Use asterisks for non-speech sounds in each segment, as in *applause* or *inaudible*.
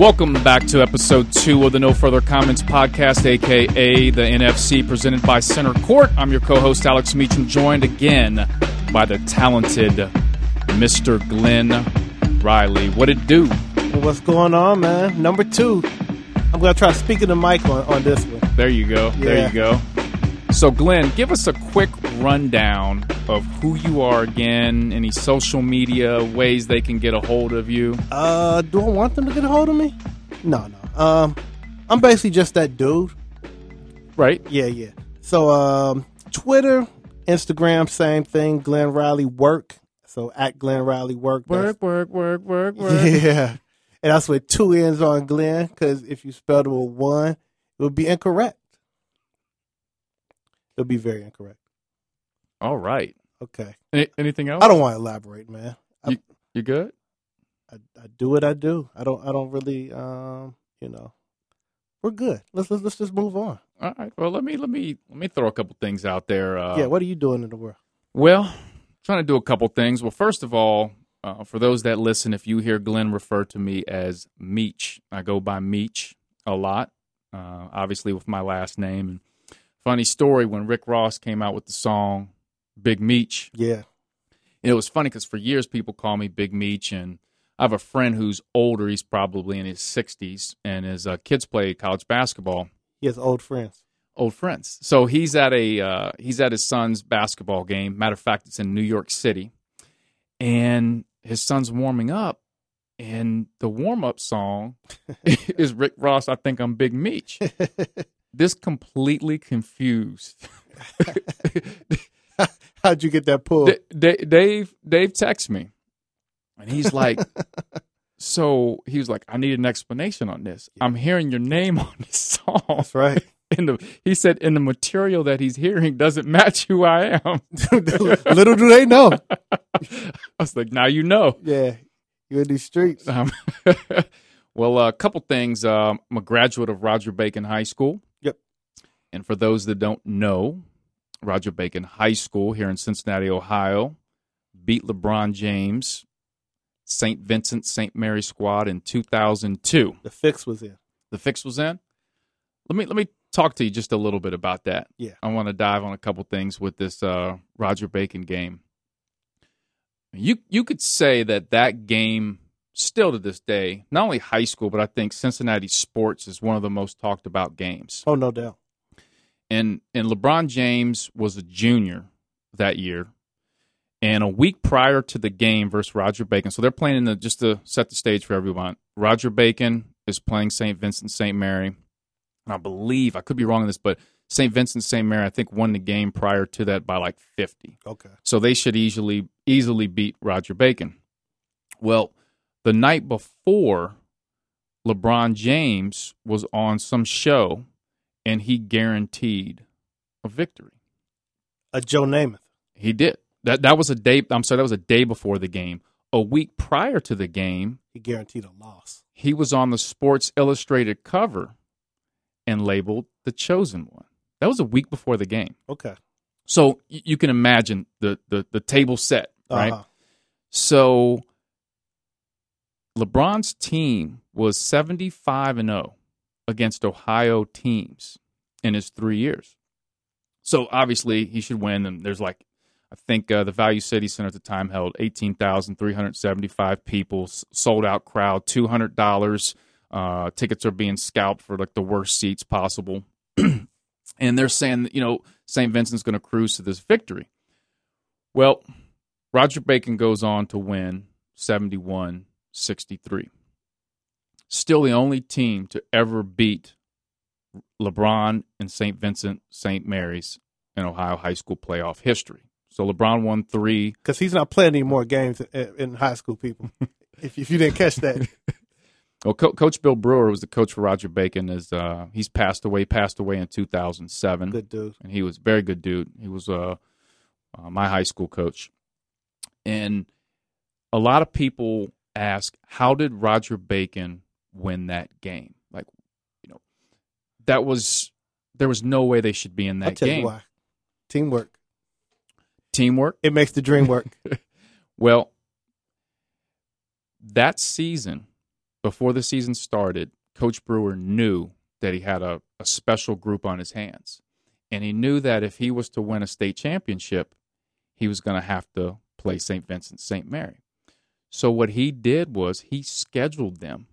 Welcome back to episode two of the No Further Comments podcast, aka the NFC, presented by Center Court. I'm your co-host Alex Meacham, joined again by the talented Mr. Glenn Riley. What it do? Well, what's going on, man? Number two. I'm gonna try speaking the mic on, on this one. There you go. There you go. So, Glenn, give us a quick rundown of who you are again, any social media ways they can get a hold of you. Uh, do I want them to get a hold of me? No, no. Um, I'm basically just that dude. Right? Yeah, yeah. So, um, Twitter, Instagram, same thing. Glenn Riley work. So at Glenn Riley work. Work, work, work, work, work. *laughs* Yeah, and that's with two N's on Glenn. Because if you spelled it with one, it would be incorrect. It'll be very incorrect. All right. Okay. Any, anything else? I don't want to elaborate, man. I, You good? I, I do what I do. I don't. I don't really. Um, you know, we're good. Let's let's let's just move on. All right. Well, let me let me let me throw a couple things out there. Uh, yeah. What are you doing in the world? Well, trying to do a couple things. Well, first of all, uh, for those that listen, if you hear Glenn refer to me as Meech, I go by Meech a lot, uh, obviously with my last name. And funny story when Rick Ross came out with the song Big Meech, Yeah. it was funny because for years people call me Big Meech, and I have a friend who's older. He's probably in his 60s, and his uh, kids play college basketball He has old friends. old friends. So he's at a uh, he's at his son's basketball game. Matter of fact, it's in New York City, and his son's warming up, and the warm up song *laughs* is Rick Ross. I think I'm Big Meech. *laughs* This completely confused. *laughs* How'd you get that pull? D- D- Dave Dave texts me, and he's *laughs* like. So he was like, "I need an explanation on this. I'm hearing your name on this song." That's right. *laughs* in the he said in the material that he's hearing doesn't match who I am. *laughs* Little do they know. I was like, now you know. Yeah. You in these streets. Um, well, a couple things. Um, I'm a graduate of Roger Bacon High School. Yep. And for those that don't know, Roger Bacon High School here in Cincinnati, Ohio, beat LeBron James, St. Vincent St. Mary squad in 2002. The fix was in. The fix was in. Let me let me talk to you just a little bit about that. Yeah. I want to dive on a couple things with this uh, Roger Bacon game. You you could say that that game still to this day, not only high school, but I think Cincinnati sports is one of the most talked about games. Oh, no doubt. And and LeBron James was a junior that year. And a week prior to the game versus Roger Bacon, so they're playing in the just to set the stage for everyone. Roger Bacon is playing St. Vincent St. Mary. And I believe I could be wrong on this, but St. Vincent St. Mary I think won the game prior to that by like 50. Okay. So they should easily easily beat Roger Bacon. Well, the night before, LeBron James was on some show and he guaranteed a victory. A Joe Namath. He did. That that was a day I'm sorry, that was a day before the game. A week prior to the game, He guaranteed a loss. he was on the Sports Illustrated cover and labeled the chosen one. That was a week before the game. Okay. So you can imagine the the, the table set, right? Uh-huh. So LeBron's team was 75 and 0 against Ohio teams in his 3 years. So obviously he should win and there's like I think uh, the Value City Center at the time held 18,375 people, sold out crowd, $200. Uh, tickets are being scalped for like the worst seats possible. *clears throat* and they're saying, you know, St. Vincent's going to cruise to this victory. Well, Roger Bacon goes on to win 71 63. Still the only team to ever beat LeBron and St. Vincent St. Mary's in Ohio high school playoff history. So LeBron won three. Because he's not playing any more games in, high school, people. *laughs* if, if you didn't catch that. *laughs* Well, Co- Coach Bill Brewer was the coach for Roger Bacon. Is uh, he's passed away? Passed away in 2007. Good dude. and he was a very good dude. He was uh, uh, my high school coach, and a lot of people ask, how did Roger Bacon win that game? Like, you know, that was there was no way they should be in I'll that tell game. you why. Teamwork. Teamwork. It makes the dream work. *laughs* Well, that season, before the season started, Coach Brewer knew that he had a, a special group on his hands. And he knew that if he was to win a state championship, he was going to have to play St. Vincent St. Mary. So what he did was he scheduled them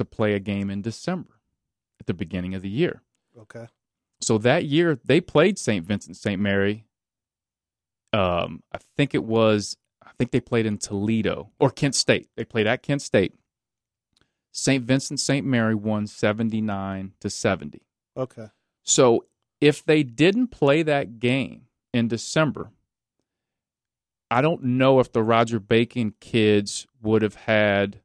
to play a game in December at the beginning of the year. Okay. So that year they played St. Vincent St. Mary. Um, I think it was I think they played in Toledo or Kent State. They played at Kent State. St. Vincent St. Mary won 79 to 70. Okay. So if they didn't play that game in December, I don't know if the Roger Bacon kids would have had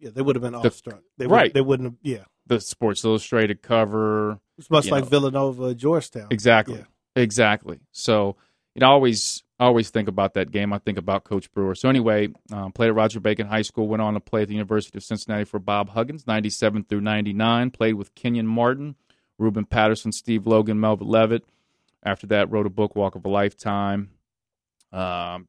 Yeah, they would have been The- awestruck. They right. Would, they wouldn't have. Yeah. the Sports Illustrated cover. It's much like know. Villanova, Georgetown. Exactly. Yeah. Exactly. So, you know, I always I always think about that game. I think about Coach Brewer. So anyway, um, played at Roger Bacon High School. Went on to play at the University of Cincinnati for Bob Huggins, ninety seven through ninety nine. Played with Kenyon Martin, Ruben Patterson, Steve Logan, Melvin Levett. After that, wrote a book, Walk of a Lifetime. Um,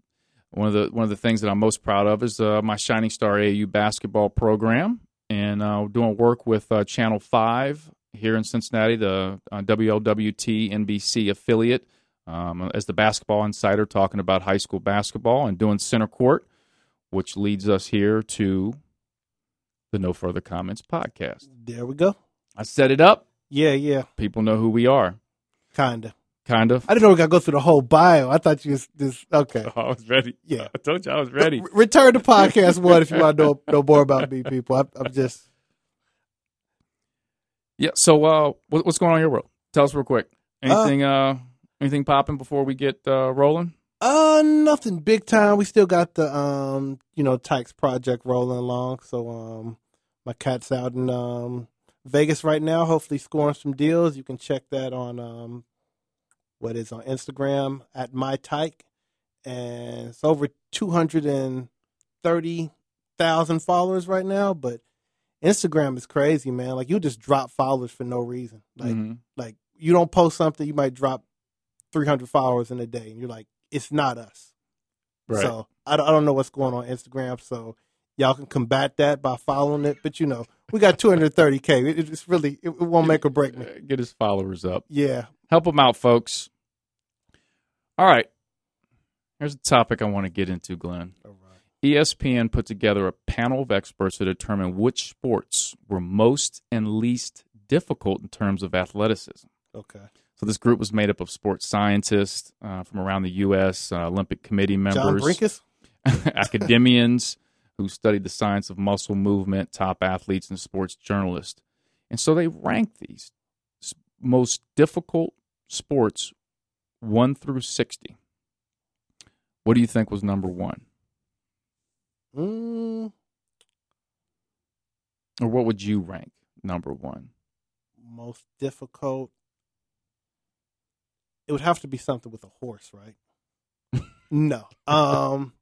one of the one of the things that I'm most proud of is uh, my Shining Star AAU basketball program, and uh, doing work with uh, Channel Five here in Cincinnati, the uh, WLWT NBC affiliate, um, as the basketball insider, talking about high school basketball and doing center court, which leads us here to the No Further Comments podcast. There we go. I set it up. Yeah, yeah, People know who we are, kinda. Kind of. I didn't know we got to go through the whole bio. I thought you was this. Okay. *laughs* I was ready. Yeah. *laughs* I told you I was ready. Re- return to podcast one if you want to know, know more about me, people. I, I'm just. Yeah. So, uh, what, what's going on in your world? Tell us real quick. Anything, uh, anything popping before we get uh, rolling? Uh, nothing big time. We still got the um, you know, Tykes project rolling along. So um, my cat's out in um Vegas right now. Hopefully scoring some deals. You can check that on um, what is on Instagram at my Tyke, and it's over two hundred and thirty thousand followers right now. But Instagram is crazy, man. Like you just drop followers for no reason. Like Mhm. like you don't post something, you might drop 300 followers in a day, and you're like, it's not us. Right. So I don't, I don't know what's going on Instagram. So y'all can combat that by following it. But you know, we got 230k. It's really it, it won't make or break me. Uh, Get his followers up. Yeah. Help them out, folks. All right. Here's a topic I want to get into, Glenn. All right. ESPN put together a panel of experts to determine which sports were most and least difficult in terms of athleticism. Okay. So this group was made up of sports scientists uh, from around the U.S., uh, Olympic Committee members, *laughs* academians who studied the science of muscle movement, top athletes, and sports journalists. And so they ranked these most difficult sports one through 60. What do you think was number one? Mm, Or what would you rank number one? most difficult. It would have to be something with a horse, right? *laughs* no. Um,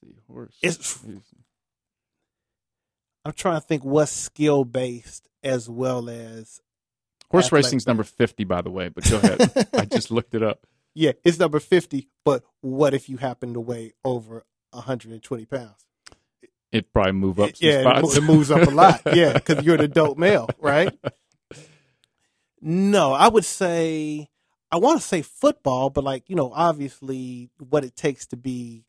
see, horse. It's- I'm trying to think what's skill based as well as Horse athletic. racing's number 50, by the way, but go ahead. *laughs* I just looked it up. Yeah, it's number 50, but what if you happen to weigh over 120 pounds? It'd probably move up yeah, it, spots. it moves up a lot. *laughs* Yeah, because you're an adult male, right? No, I would say, I want to say football, but like, you know, obviously what it takes to be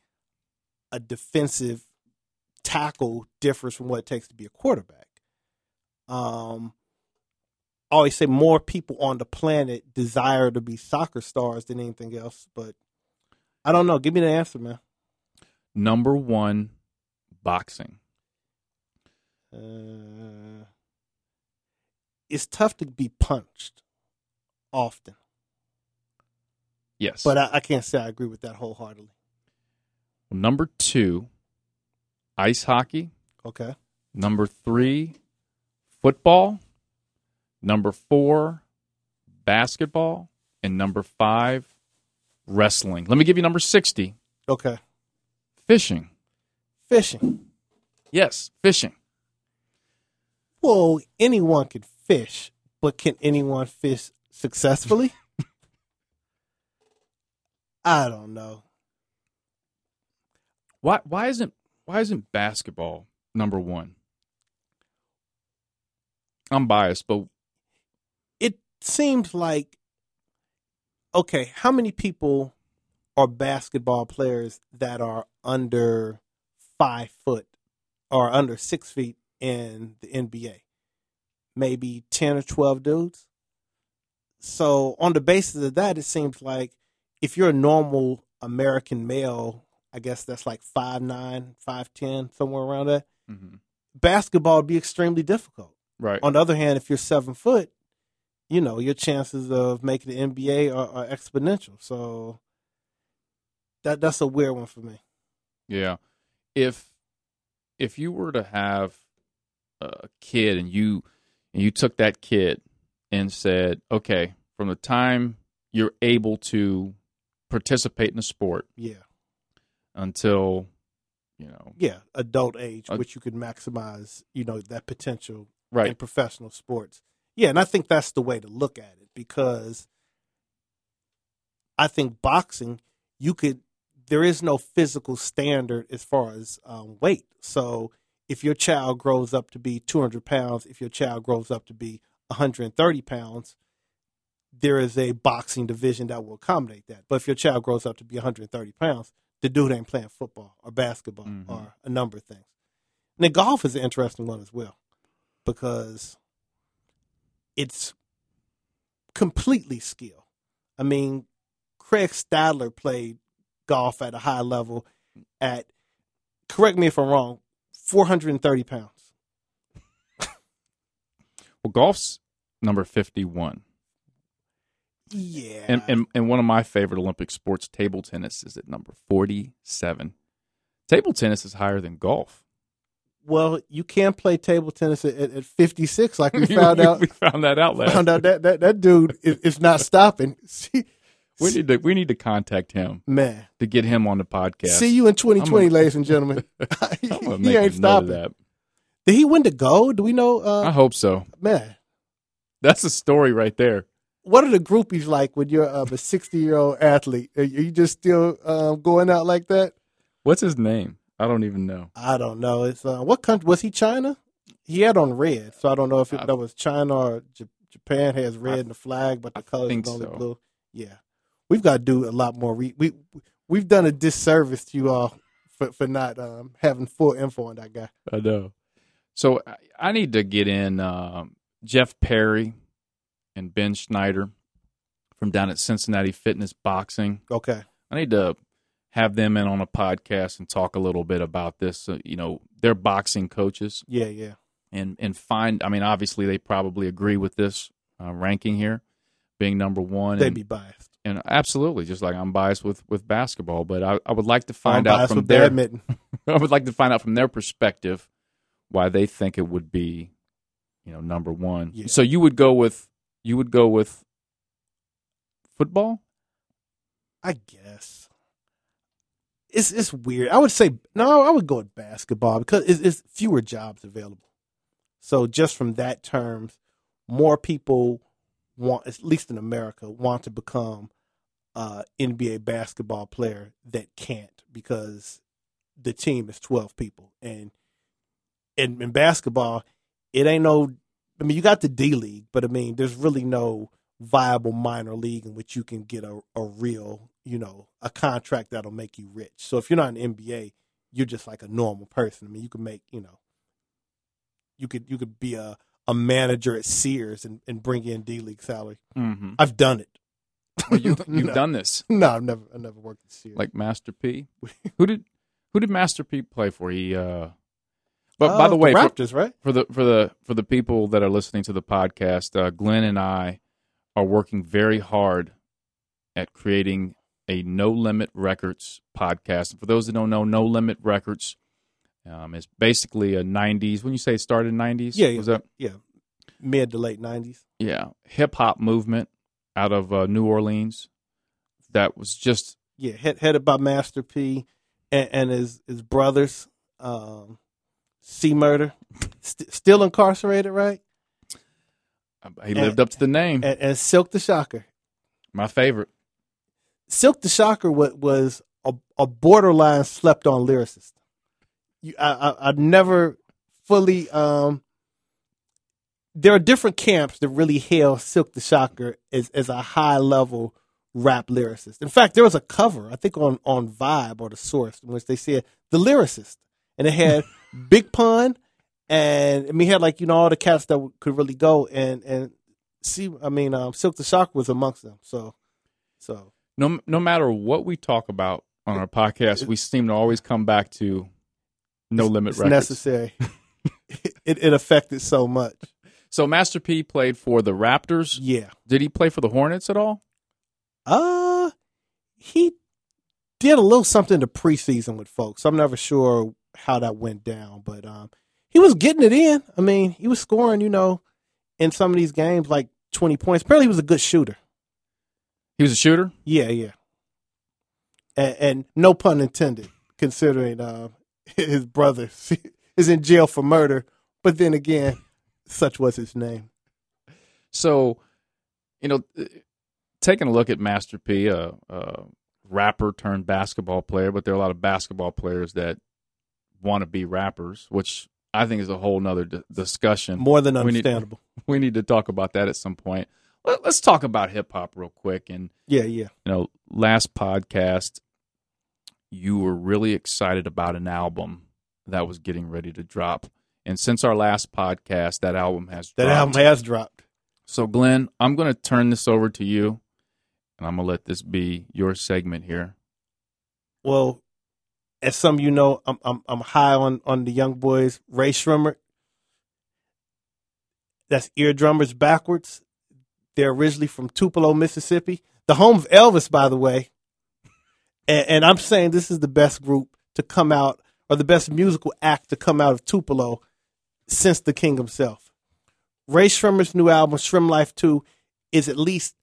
a defensive tackle differs from what it takes to be a quarterback. Um, always say more people on the planet desire to be soccer stars than anything else, but I don't know. Give me the answer, man. Number one, boxing. Uh, it's tough to be punched often, Yes. but I, I can't say I agree with that wholeheartedly. Number two, ice hockey. Okay. Number three, football. Number four, basketball. And number five, wrestling. Let me give you number 60 Okay. fishing. Fishing. Yes, fishing. Well, anyone can fish, but can anyone fish successfully? *laughs* I don't know. Why, why, isn't, why isn't basketball number one? I'm biased, but seems like okay, how many people are basketball players that are under five foot or under six feet in the NBA? Maybe ten or twelve dudes. So on the basis of that, it seems like if you're a normal American male, I guess that's like five nine, five ten, somewhere around that. Mhm. Basketball would be extremely difficult. right. On the other hand, if you're seven foot, you know your chances of making the NBA are, are exponential. So that that's a weird one for me. Yeah. If if you were to have a kid and you and you took that kid and said, "Okay, from the time you're able to participate in a sport Yeah, until you know, yeah, adult age, Uh, which you could maximize, you know, that potential right. in professional sports. Yeah, and I think that's the way to look at it because I think boxing, you could, there is no physical standard as far as um, weight. So if your child grows up to be 200 pounds, if your child grows up to be 130 pounds, there is a boxing division that will accommodate that. But if your child grows up to be 130 pounds, the dude ain't playing football or basketball Mhm. or a number of things. And then golf is an interesting one as well because it's completely skill. I mean, Craig Stadler played golf at a high level at, correct me if I'm wrong, 430 pounds. Well, golf's number 51. Yeah. And, and and one of my favorite Olympic sports, table tennis, is at number 47. Table tennis is higher than golf. Well, you can play table tennis at, at, at 56, like we *laughs* found out. we found that out last. found out that that, that dude is, is not *laughs* stopping. See, We need to we need to contact him man. to get him on the podcast. See you in 2020, I'm a- ladies and gentlemen. *laughs* He ain't a note of stopping. that. Did he win the gold? Do we know? Uh, I hope so. man, That's a story right there. what are the groupies like when you're um, a 60 year old athlete? Are you just still um, going out like that? What's his name? I don't even know. I don't know. It's uh, what country was he? China? He had on red, so I don't know if it, I- that was China or J- Japan has red in the flag, but the I colors think is only so. blue. Yeah, we've got to do a lot more. Re- we we've done a disservice to you all for for not um, having full info on that guy. I know. So I- I need to get in um, Jeff Perry and Ben Schneider from down at Cincinnati Fitness Boxing. Okay, I need to have them in on a podcast and talk a little bit about this. Uh, you know, they're boxing coaches yeah, yeah, and and find. I mean, obviously they probably agree with this uh, ranking here, being number one. they'd and, be biased. and absolutely, just like I'm biased with with basketball, but I, I would like to I'm find out from their. badminton. *laughs* I would like to find out from their perspective why they think it would be, you know, number one. Yeah. So you would go with you would go with football. I guess it's it's weird. I would say no. I would go with basketball because it's, it's fewer jobs available. So just from that terms, more people want, at least in America, want to become uh, NBA basketball player that can't because the team is twelve people, and in, in basketball, it ain't no. I mean, you got the D League, but I mean, there's really no viable minor league in which you can get a, a real, you know, a contract that'll make you rich. So if you're not an NBA, you're just like a normal person. I mean, you could make, you know, you could you could be a, a manager at Sears and, and bring in D League salary. Mm-hmm. I've done it. Well, you, *laughs* you've no, done this, *laughs* No, I've never I never worked at Sears. like Master P. *laughs* who did who did Master P play for? He. uh But by Uh, the way, for, Raptors, right? for the for the for the people that are listening to the podcast, uh, Glenn and I are working very hard at creating a No Limit Records podcast. And for those that don't know, No Limit Records um, is basically a '90s. When you say it started in '90s, Yeah, yeah. was that Yeah, mid to late nineties. yeah hip hop movement out of uh, New Orleans that was just Yeah, head, headed by Master P and, and his his brothers. Um, C Murder, *laughs* st- still incarcerated, right? he lived up to the name. And, and Silk the Shocker. My favorite. Silk the Shocker was, was a, a borderline slept on lyricist. You, I, I, I never fully. Um, there are different camps that really hail Silk the Shocker as as a high level rap lyricist. In fact, there was a cover I think on on Vibe or the Source in which they said the lyricist, and it had *laughs* Big Pun, and I mean, he had like you know all the cats that could really go and and see. I mean, um, Silk the Shocker was amongst them. So, so no no matter what we talk about on our podcast, we seem to always come back to No Limit it's Records. necessary. *laughs* it it affected so much. So Master P played for the Raptors. Yeah. Did he play for the Hornets at all? Uh, he did a little something to preseason with folks. I'm never sure how that went down, but um, he was getting it in. I mean, he was scoring, you know, in some of these games like 20 points. Apparently, he was a good shooter. He was a shooter. Yeah, yeah. And, and no pun intended, considering uh, *laughs* his brother *laughs* is in jail for murder. But then again, such was his name. So, you know, taking a look at Master P, a, a rapper turned basketball player, but there are a lot of basketball players that want to be rappers, which I think is a whole nother d- discussion. More than We need- understandable. *laughs* We need to talk about that at some point. Let, let's talk about hip hop real quick. And Yeah, yeah. you know, last podcast, you were really excited about an album that was getting ready to drop. And since our last podcast, that album has That dropped. album has dropped. So, Glenn, I'm going to turn this over to you, and I'm going to let this be your segment here. Well, as some of you know, I'm I'm I'm high on on the young boys. Rae Sremmurd. That's eardrummers backwards. They're originally from Tupelo, Mississippi, the home of Elvis, by the way. And, and I'm saying this is the best group to come out, or the best musical act to come out of Tupelo since the King himself. Rae Sremmurd's new album, SremmLife 2, is at least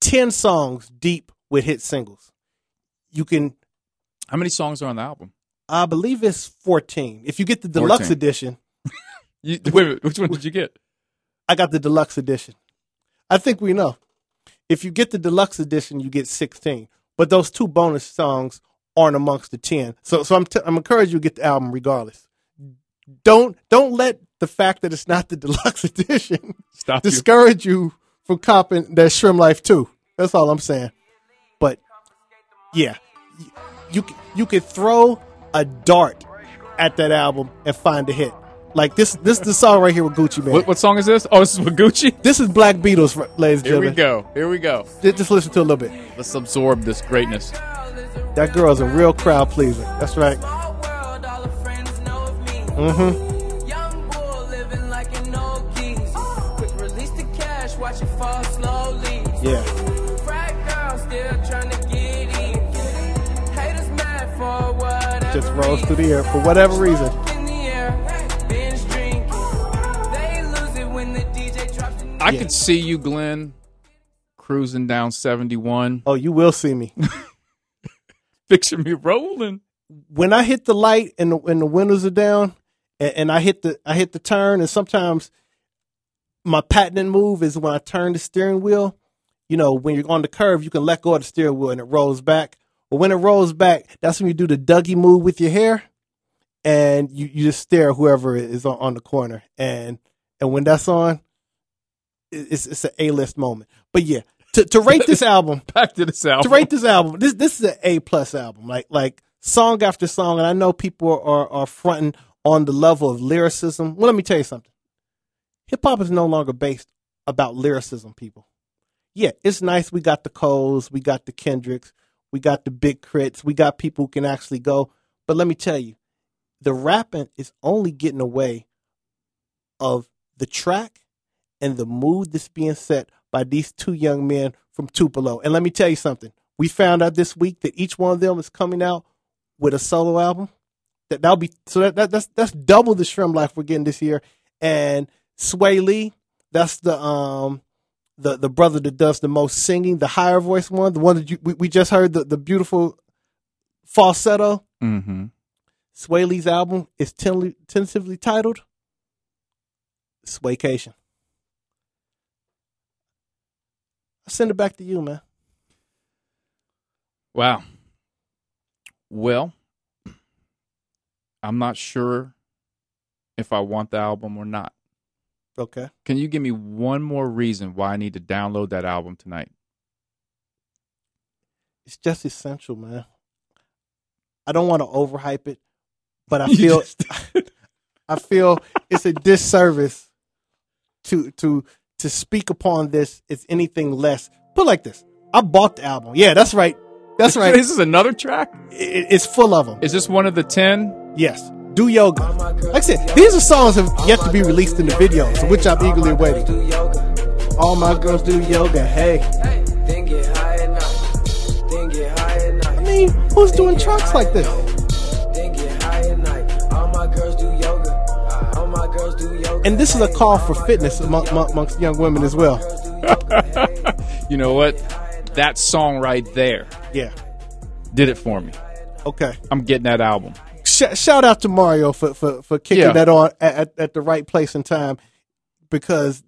10 songs deep with hit singles. You can How many songs are on the album? I believe it's 14. If you get the deluxe 14. edition, *laughs* You, wait, which one did you get? I got the deluxe edition. I think we know. If you get the deluxe edition, you get 16. But those two bonus songs aren't amongst the 10. So so I'm t- I'm encouraging you to get the album regardless. Don't don't let the fact that it's not the *laughs* deluxe edition Stop discourage you from copping that SremmLife too. That's all I'm saying. But yeah, you you, you could throw a dart at that album and find a hit. Like this this is the song right here with Gucci Mane. What, what song is this? Oh, this is with Gucci? *laughs* This is Black Beatles, ladies and Here we gentlemen. go. Here we go. Just, just listen to a little bit. Let's absorb this greatness. That girl's a real crowd pleaser. That's right. Mm-hmm. Young bull living like an old geese. Quick release the cash, watch it fall slowly. Yeah. Frat girl still trying to get in. Haters mad for whatever Just rolls through the air for whatever reason. I Yeah. could see you, Glenn, cruising down 71. Oh, you will see me. *laughs* Picture me rolling. when I hit the light and the, and the windows are down, and, and I hit the I hit the turn, and sometimes my patented move is when I turn the steering wheel. You know, when you're on the curve, you can let go of the steering wheel and it rolls back. But when it rolls back, that's when you do the Dougie move with your hair, and you, you just stare at whoever is on, on the corner. And and when that's on, it's it's an A list moment. But yeah, to to rate this *laughs* album, Back to this album. to rate this album, this this is an A plus album. Like like song after song, and I know people are are fronting on the level of lyricism. Well, let me tell you something. Hip hop is no longer based about lyricism, people. Yeah, it's nice. We got the Coles, we got the Kendricks, we got the Big K.R.I.T.s, we got people who can actually go. But let me tell you, the rapping is only getting away of the track and the mood that's being set by these two young men from Tupelo. And let me tell you something. We found out this week that each one of them is coming out with a solo album. That that'll be so that, that that's that's double the SremmLife we're getting this year. And Swae Lee, that's the um the the brother that does the most singing, the higher voice one, the one that you, we, we just heard the, the beautiful falsetto. Mm-hmm. Swae Lee's album is tentatively titled Swaycation. I send it back to you, man. Wow. Well, I'm not sure if I want the album or not. Okay. Can you give me one more reason why I need to download that album tonight? It's just essential, man. I don't want to overhype it, but I *laughs* feel *laughs* I feel it's a disservice to to to speak upon this as anything less. Put it like this: I bought the album. Yeah, that's right. That's right. This is another track. It- it's full of them. Is this one of the ten? Yes. Do yoga. Like I said, these are songs that have yet to be released in the videos, which I'm eagerly waiting. All my girls do yoga. Hey, Then get high at night. Then get high at night. I mean, who's doing tracks like this? And this is a call for fitness among, among- amongst young women as well. *laughs* You know what? That song right there Yeah. did it for me. Okay. I'm getting that album. Sh- shout out to Mario for for, for kicking Yeah. that on at, at, at the right place and time because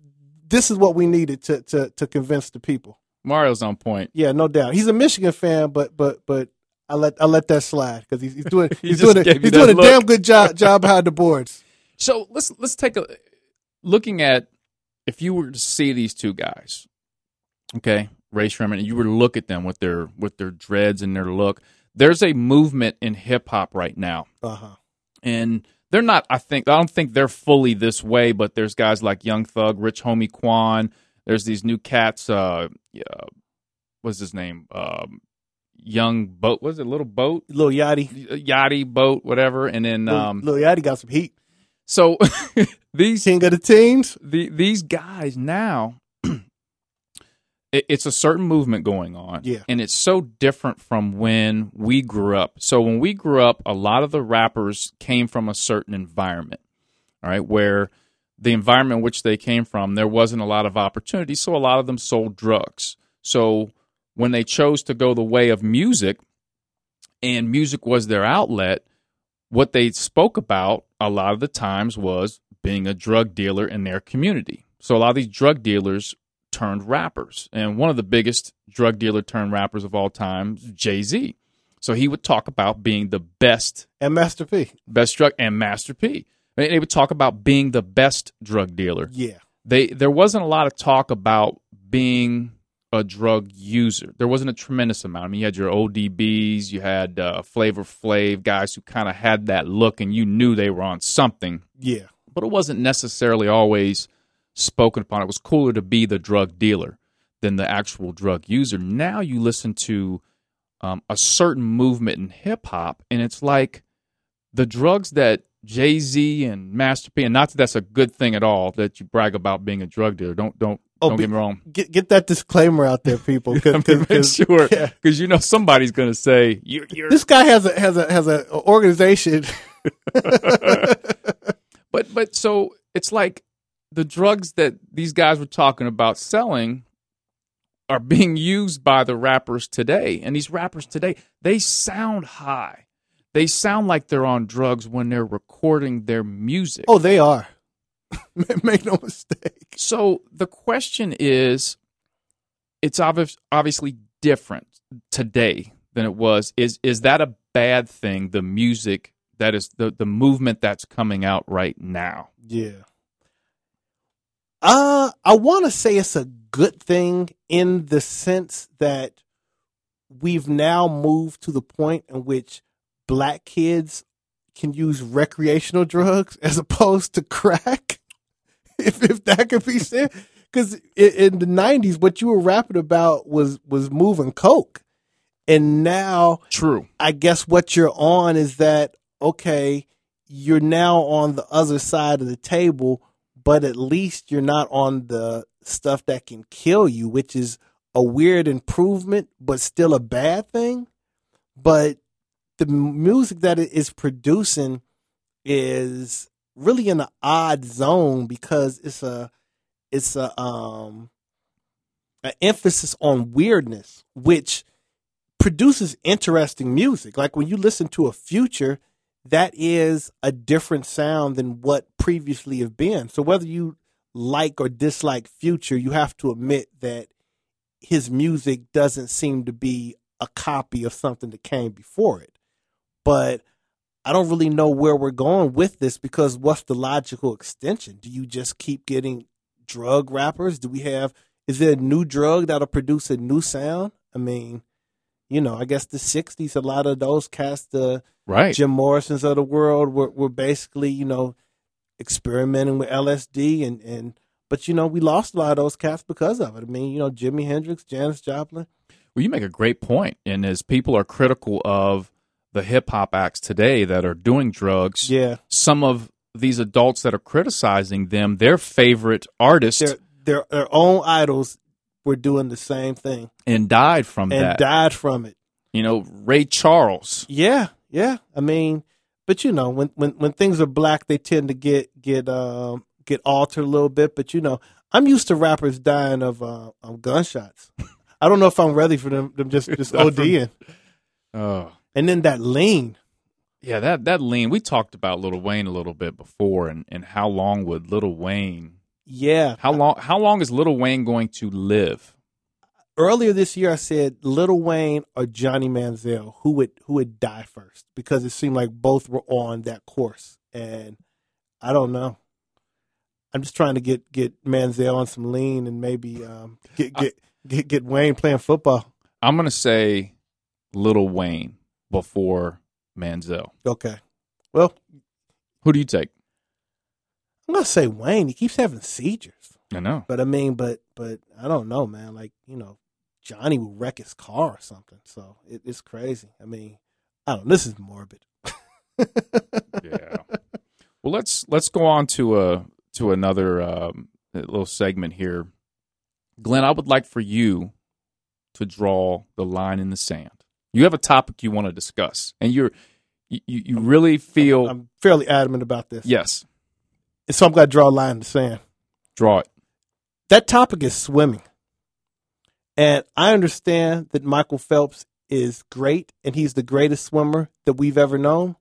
this is what we needed to to to convince the people. Mario's on point. Yeah, no doubt. He's a Michigan fan, but but but I let I let that slide because he's, he's doing *laughs* he's doing a, he's doing a look. damn good job *laughs* job behind the boards. So let's let's take a looking at if you were to see these two guys, okay, Rae Sremmurd, and you were to look at them with their with their dreads and their look. There's a movement in hip hop right now, Uh huh. and they're not. I think I don't think they're fully this way, but there's guys like Young Thug, Rich Homie Quan. There's these new cats. Uh, yeah, what's his name? Um, Young Boat. Was it Little Boat? little Yachty, Yachty Boat, whatever. And then um, Lil Yachty got some heat. So *laughs* these King of the teens. the these guys now *clears throat* it, it's a certain movement going on Yeah. and it's so different from when we grew up so when we grew up a lot of the rappers came from a certain environment all right where the environment in which they came from there wasn't a lot of opportunity so a lot of them sold drugs so when they chose to go the way of music and music was their outlet what they spoke about a lot of the times was being a drug dealer in their community. So a lot of these drug dealers turned rappers. And one of the biggest drug dealer turned rappers of all time, Jay Z. So he would talk about being the best, And Master P. best drug, and Master P. And They would talk about being the best drug dealer. Yeah. They there wasn't a lot of talk about being a drug user. There wasn't a tremendous amount. I mean, you had your ODBs, you had uh, Flavor Flav guys who kind of had that look, and you knew they were on something Yeah. but it wasn't necessarily always spoken upon. It was cooler to be the drug dealer than the actual drug user. Now you listen to um, a certain movement in hip hop, and it's like the drugs that Jay Z and Master P, and not that that's a good thing at all that you brag about being a drug dealer. Don't don't Oh, don't be- get me wrong. Get get that disclaimer out there, people. *laughs* 'cause- 'cause- make *laughs* sure yeah. because you know somebody's going to say you're, you're This guy has a has a has a organization. *laughs* But but so it's like the drugs that these guys were talking about selling are being used by the rappers today. And these rappers today, they sound high. They sound like they're on drugs when they're recording their music. Oh, they are. *laughs* Make no mistake. So the question is it's obvious, obviously different today than it was. Is is that a bad thing, the music that is the, the movement that's coming out right now? Yeah. Uh, I want to say it's a good thing in the sense that we've now moved to the point in which black kids can use recreational drugs as opposed to crack. If if that could be said, because in, in the '90s, what you were rapping about was was moving coke, and now True. I guess what you're on is that okay, you're now on the other side of the table, but at least you're not on the stuff that can kill you, which is a weird improvement, but still a bad thing. But the music that it is producing is really in an odd zone because it's a it's a um an emphasis on weirdness, which produces interesting music. Like when you listen to a future, that is a different sound than what previously have been. So whether you like or dislike Future, you have to admit that his music doesn't seem to be a copy of something that came before it. But I don't really know where we're going with this because what's the logical extension? Do you just keep getting drug rappers? Do we have is there a new drug that'll produce a new sound? I mean, you know, I guess the '60s, a lot of those cast the Right. Jim Morrison's of the world were, were basically, you know, experimenting with LSD and, and but you know, we lost a lot of those cats because of it. I mean, you know, Jimi Hendrix, Janis Joplin. Well, you make a great point, and as people are critical of the hip hop acts today that are doing drugs, Yeah. some of these adults that are criticizing them, their favorite artists, Their their their own idols were doing the same thing and died from and that. died from it. You know, Ray Charles. Yeah, yeah. I mean, but you know, when when when things are black, they tend to get get um get altered a little bit. But you know, I'm used to rappers dying of uh, of gunshots. *laughs* I don't know if I'm ready for them them just just Not from- ODing. Oh, And then that lean. yeah, that that lean. We talked about Little Wayne a little bit before, and and how long would Little Wayne? Yeah. How long? How long is Little Wayne going to live? Earlier this year, I said Little Wayne or Johnny Manziel, who would who would die first, because it seemed like both were on that course, and I don't know. I'm just trying to get get Manziel on some lean and maybe um, get get get get Wayne playing football. I'm going to say Little Wayne before Manziel. Okay. Well, Who do you take? I'm gonna say Wayne. He keeps having seizures, I know. but I mean, but but I don't know, man. Like you know, Johnny will wreck his car or something. So it, it's crazy. I mean, I don't. This is morbid. *laughs* yeah. Well, let's let's go on to a to another um, little segment here. Glenn, I would like for you to draw the line in the sand. You have a topic you want to discuss, and you're you, you really feel I'm fairly adamant about this. yes. And so I'm gonna draw a line in the sand. Draw it. that topic is swimming. And I understand that Michael Phelps is great and he's the greatest swimmer that we've ever known.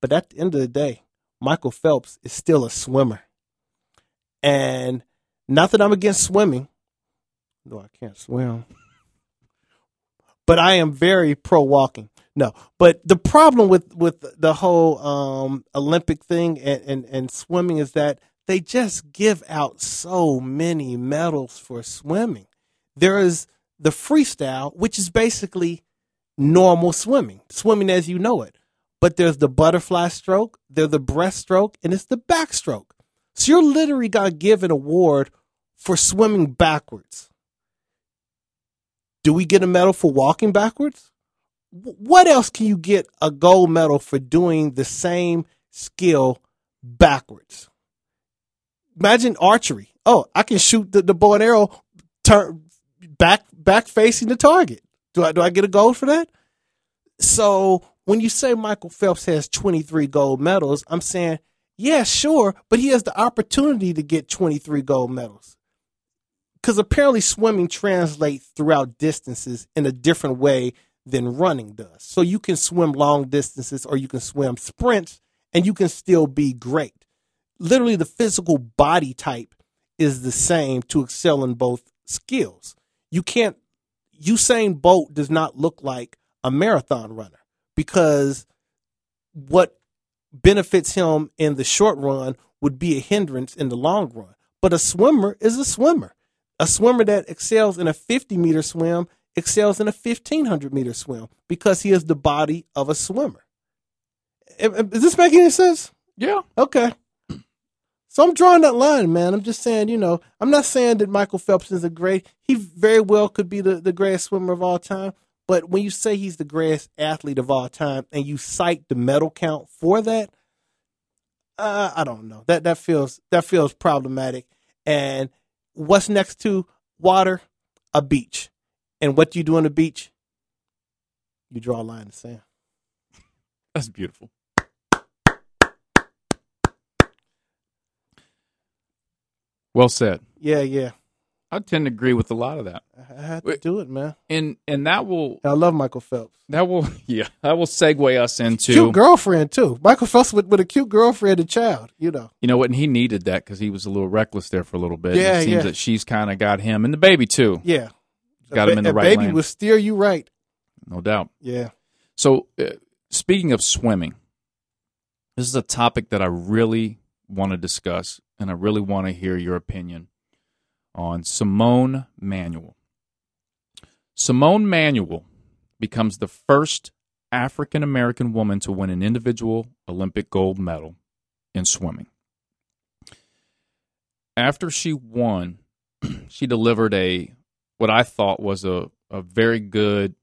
But at the end of the day, Michael Phelps is still a swimmer. And not that I'm against swimming, though I can't swim, but I am very pro walking. No, but the problem with, with the whole um, Olympic thing and, and, and swimming is that they just give out so many medals for swimming. There is the freestyle, which is basically normal swimming, swimming as you know it. But there's the butterfly stroke, there's the breaststroke, and it's the backstroke. So you're literally going to give an award for swimming backwards. Do we get a medal for walking backwards? What else can you get a gold medal for doing the same skill backwards? Imagine archery. Oh, I can shoot the, the bow and arrow turn back back facing the target. Do I do I get a gold for that? So when you say Michael Phelps has 23 gold medals, I'm saying, yeah, sure, but he has the opportunity to get 23 gold medals. Because apparently swimming translates throughout distances in a different way than running does. So you can swim long distances or you can swim sprints and you can still be great. Literally, the physical body type is the same to excel in both skills. You can't, Usain Bolt does not look like a marathon runner because what benefits him in the short run would be a hindrance in the long run. But a swimmer is a swimmer. A swimmer that excels in a 50 meter swim excels in a 1500 meter swim because he is the body of a swimmer. Is this making any sense? Yeah. Okay. So I'm drawing that line, man. I'm just saying, you know, I'm not saying that Michael Phelps is a great. He very well could be the, the greatest swimmer of all time. But when you say he's the greatest athlete of all time and you cite the medal count for that, uh, I don't know. That that feels that feels problematic. And what's next to water? A beach. And what do you do on the beach? You draw a line in the sand. That's beautiful. Well said. Yeah, yeah. I tend to agree with a lot of that, I had to do it, man. and and that will I love Michael Phelps. that will *laughs* yeah that will segue us into cute girlfriend too. Michael Phelps with, with a cute girlfriend and child. You know. you know what, and he needed that because he was a little reckless there for a little bit. and Yeah, it seems yeah. that she's kind of got him and the baby too, Yeah. got A him in the right baby lane, will steer you right. no doubt. Yeah. So, uh, speaking of swimming, This is a topic that I really want to discuss, and I really want to hear your opinion on Simone Manuel. Simone Manuel becomes the first African American woman to win an individual Olympic gold medal in swimming. After she won, *clears throat* she delivered a what I thought was a, a very good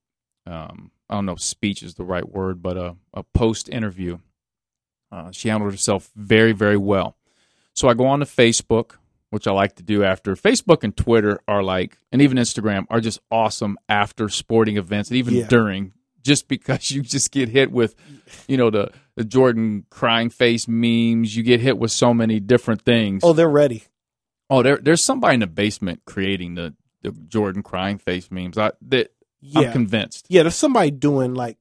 um, I don't know if speech is the right word, but a, a post interview. Uh, she handled herself very, very well. So I go on to Facebook, which I like to do after Facebook and Twitter are like, and even Instagram are just awesome after sporting events and even Yeah. during, just because *laughs* you just get hit with, you know, the, the Jordan crying face memes. You get hit with so many different things. Oh, they're ready. Oh, there, there's somebody in the basement creating the, the Jordan crying face memes. I, that, Yeah. I'm convinced. yeah, there's somebody doing like,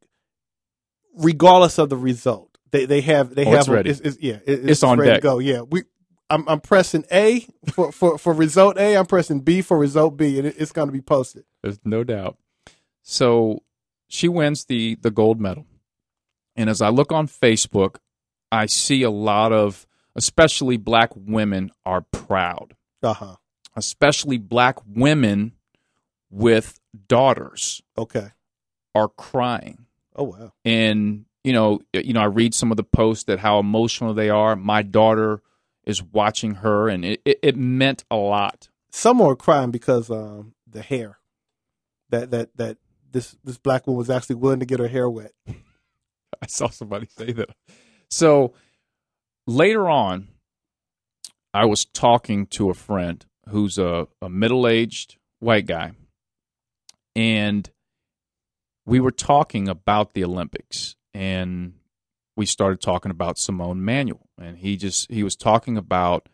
regardless of the result, they they have they Oh, have it's ready. It's, it's- yeah, it- It's on ready deck. To go. Yeah, we. I'm I'm pressing A for, for for result A. I'm pressing B for result B, and it, it's going to be posted. There's no doubt. So she wins the the gold medal. And as I look on Facebook, I see a lot of especially black women are proud. Uh huh. Especially black women with daughters Okay. are crying. Oh wow. And you know, you know, I read some of the posts that how emotional they are. My daughter is watching her and it, it, it meant a lot. Some were crying because um the hair, that that that this this black woman was actually willing to get her hair wet. *laughs* I saw somebody say that. So later on, I was talking to a friend who's a, a middle aged white guy, and we were talking about the Olympics, and we started talking about Simone Manuel, and he just he was talking about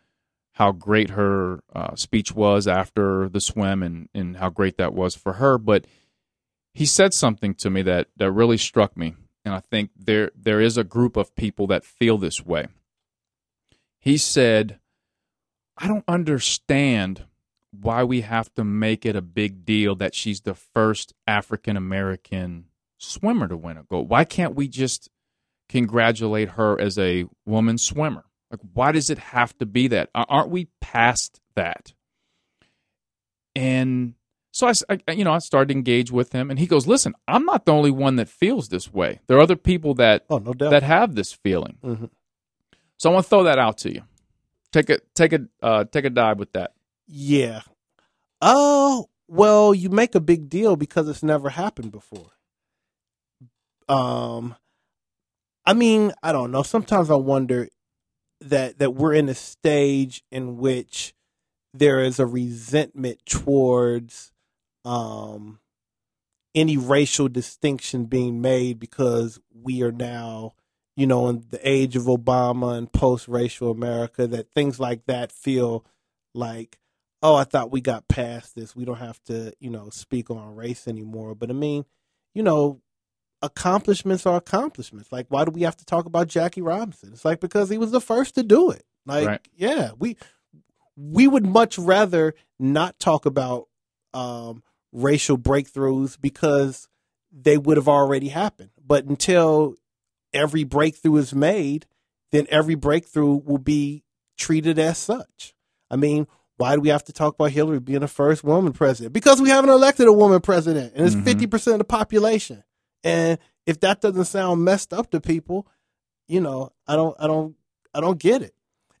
how great her uh, speech was after the swim, and and how great that was for her, but he said something to me that that really struck me and I think there there is a group of people that feel this way. He said, "I don't understand why we have to make it a big deal that she's the first African American swimmer to win a gold. Why can't we just congratulate her as a woman swimmer? Like why does it have to be that? Aren't we past that?" And so I, I- you know, I started to engage with him, and he goes, "Listen, I'm not the only one that feels this way. There are other people that Oh no doubt. that have this feeling. Mhm. So I want to throw that out to you. Take a take a uh, take a dive with that. Yeah. Oh, well, you make a big deal because it's never happened before. Um I mean, I don't know. Sometimes I wonder that that we're in a stage in which there is a resentment towards um any racial distinction being made because we are now you know, in the age of Obama and post racial America, that things like that feel like, oh, I thought we got past this. We don't have to, you know, speak on race anymore. But I mean, you know, accomplishments are accomplishments. Like, why do we have to talk about Jackie Robinson? It's like because he was the first to do it. Like, Right. yeah, we we would much rather not talk about um, racial breakthroughs because they would have already happened. But until every breakthrough is made, then every breakthrough will be treated as such. I mean, why do we have to talk about Hillary being the first woman president? Because we haven't elected a woman president, and it's Mhm. 50 percent of the population. And if that doesn't sound messed up to people, you know, I don't, I don't, I don't get it.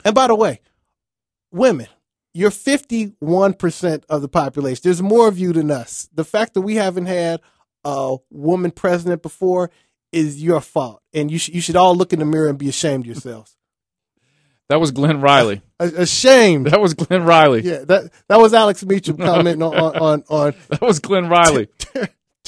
And by the way, women, you're 51 percent of the population. There's more of you than us. The fact that we haven't had a woman president before is your fault, and you should you should all look in the mirror and be ashamed of yourselves. *laughs* That was Glenn Riley. A- Ashamed. That was Glenn Riley. Yeah, that that was Alex Meacham *laughs* commenting on on, on, That was Glenn Riley.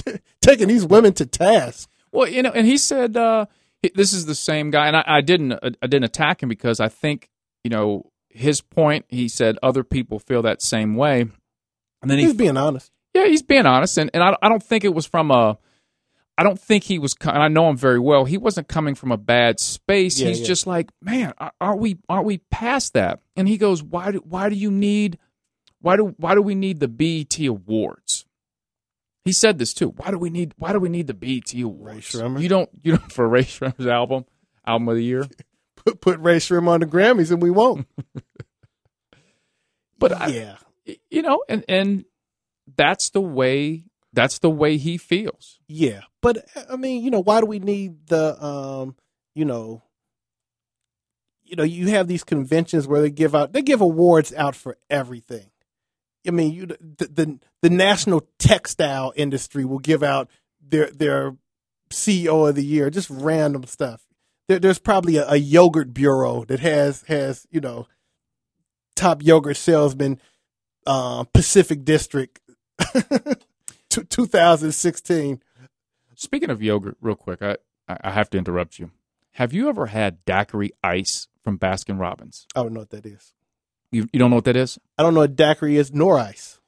On *laughs* taking these women to task. Well, you know, and he said uh, this is the same guy, and I, I didn't I didn't attack him because I think you know his point. He said other people feel that same way, and then he He's being honest. Yeah, he's being honest, and, and I, I don't think it was from a. I don't think he was. And I know him very well. He wasn't coming from a bad space. Yeah, he's yeah. just like, man, are- aren't we? Aren't we past that? And he goes, why do Why do you need? Why do Why do we need the BET awards? He said this too. Why do we need? Why do we need the BET awards? Ray You don't. You don't *laughs* for Rae Sremmurd's album, album of the year. *laughs* put put Rae Sremmurd on the Grammys, and we won't. *laughs* But I, yeah, you know, and and that's the way that's the way he feels. yeah. But I mean, you know, why do we need the um, you know, you know, you have these conventions where they give out they give awards out for everything. I mean, you the the, the national textile industry will give out their their CEO of the year, just random stuff. There, there's probably a, a yogurt bureau that has has you know top yogurt salesman, uh, Pacific District, *laughs* 2016. Speaking of yogurt, real quick, I I have to interrupt you. Have you ever had daiquiri ice from Baskin Robbins? I don't know what that is. You you don't know what that is? I don't know what daiquiri is nor ice.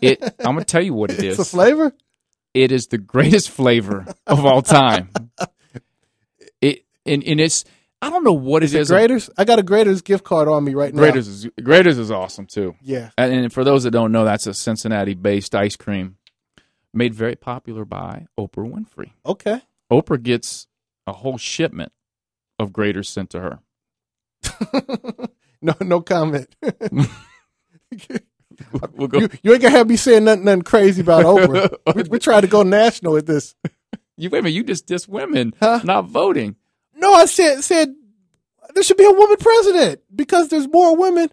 It *laughs* I'm gonna tell you what it it's a flavor. It is the greatest flavor of all time. *laughs* It and, and it's I don't know what Is it it is. Graeter's? I got a Graeter's gift card on me right now. Graeter's is Graeter's is awesome too. Yeah. And, and for those that don't know, that's a Cincinnati-based ice cream made very popular by Oprah Winfrey. Okay. Oprah gets a whole shipment of Graeter's sent to her. *laughs* no, no comment. *laughs* We'll you, you ain't gonna have me saying nothing, nothing crazy about *laughs* Oprah. we, we try to go national with this. You wait a minute. You just diss women Huh? not voting. No, I said said there should be a woman president because there's more women.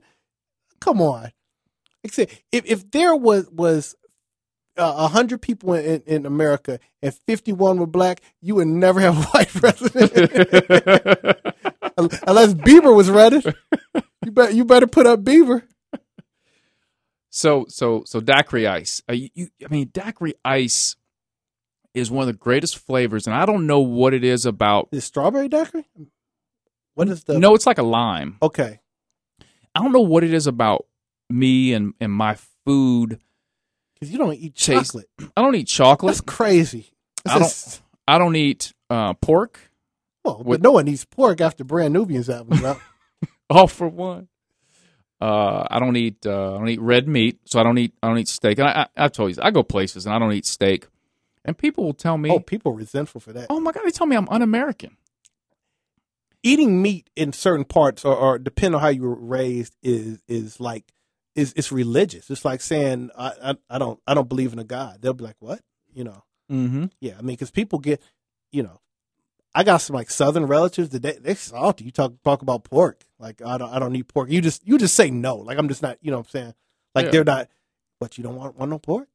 Come on. Except if if there was was uh, a hundred people in, in America and fifty one were black, you would never have a white *laughs* president *laughs* unless Bieber was running. *laughs* You bet you better put up Bieber. So so so daiquiri ice. Uh, you, you, I mean, daiquiri ice is one of the greatest flavors, and I don't know what it is about. Is strawberry daiquiri? What is the No, it's like a lime. Okay, I don't know what it is about me and and my food. because you don't eat chocolate. I don't eat chocolate. That's crazy. I don't- That's- *laughs* I don't eat uh, pork. Well, but no one eats pork after Brand Nubian's album. out. *laughs* All for one. Uh, I don't eat. Uh, I don't eat red meat, so I don't eat. I don't eat steak. And I, I, I've told you, I go places and I don't eat steak, and people will tell me, oh, "Oh, people are resentful for that. Oh my god," they tell me I'm un-American. eating meat in certain parts or, or depend on how you were raised is is like is it's religious. It's like saying I, I I don't I don't believe in a God. They'll be like what you know. Mm-hmm. Yeah, I mean because people get you know. I got some like southern relatives that they they salty. You talk talk about pork. Like I don't I don't eat pork. You just you just say no. Like I'm just not you know what I'm saying. Like Yeah. they're not. But you don't want want no pork.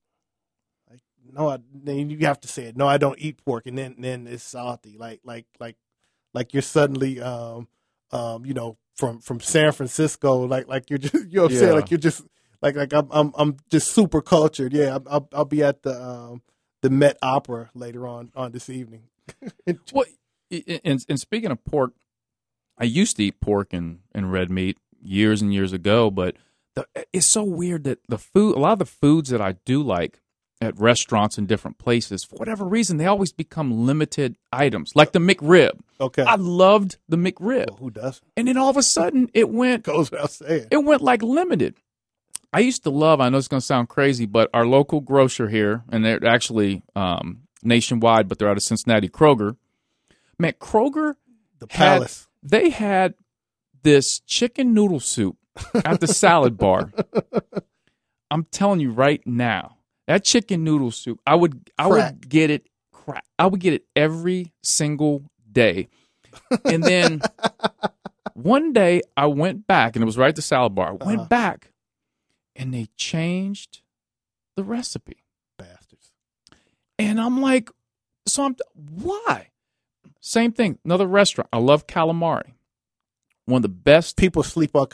Like no, I, then you have to say it. No, I don't eat pork, and then then it's salty. Like like like like you're suddenly um um you know from from San Francisco. Like like you're just *laughs* you know what I'm saying. Like you're just like like I'm I'm I'm just super cultured. Yeah, I'll I'll, I'll be at the um the Met Opera later on on this evening. *laughs* Well, and, and speaking of pork, I used to eat pork and, and red meat years and years ago, but the, it's so weird that the food, a lot of the foods that I do like at restaurants in different places, for whatever reason, they always become limited items, like the McRib. Okay. I loved the McRib, Well, who does? and then all of a sudden it went *laughs* Goes without saying. it went like limited. I used to love. I know it's going to sound crazy, but our local grocer here, and they're actually um, nationwide, but they're out of Cincinnati, Kroger. Man, Kroger The had- palace. they had this chicken noodle soup at the salad bar. *laughs* I'm telling you right now, that chicken noodle soup, I would I Crack. would get it. I would get it every single day. And then *laughs* one day I went back and it was right at the salad bar. I went Uh-huh. back and they changed the recipe. Bastards. And I'm like, so I'm why? Same thing. Another restaurant. I love calamari. One of the best. people sleep on.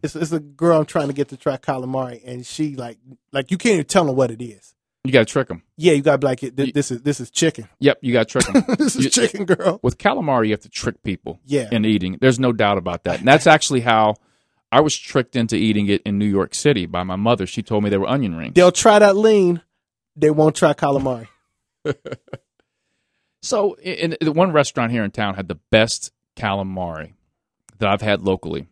It's, it's a girl I'm trying to get to try calamari, and she like like you can't even tell them what it is. You got to trick them. Yeah, you gotta be like, it, this is this is chicken. Yep, you got to trick them. *laughs* this is You- chicken, girl. With calamari, you have to trick people Yeah, in eating. There's no doubt about that. And that's actually how I was tricked into eating it in New York City by my mother. She told me they were onion rings. they'll try that lean. They won't try calamari. *laughs* So, in, in one restaurant here in town had the best calamari that I've had locally.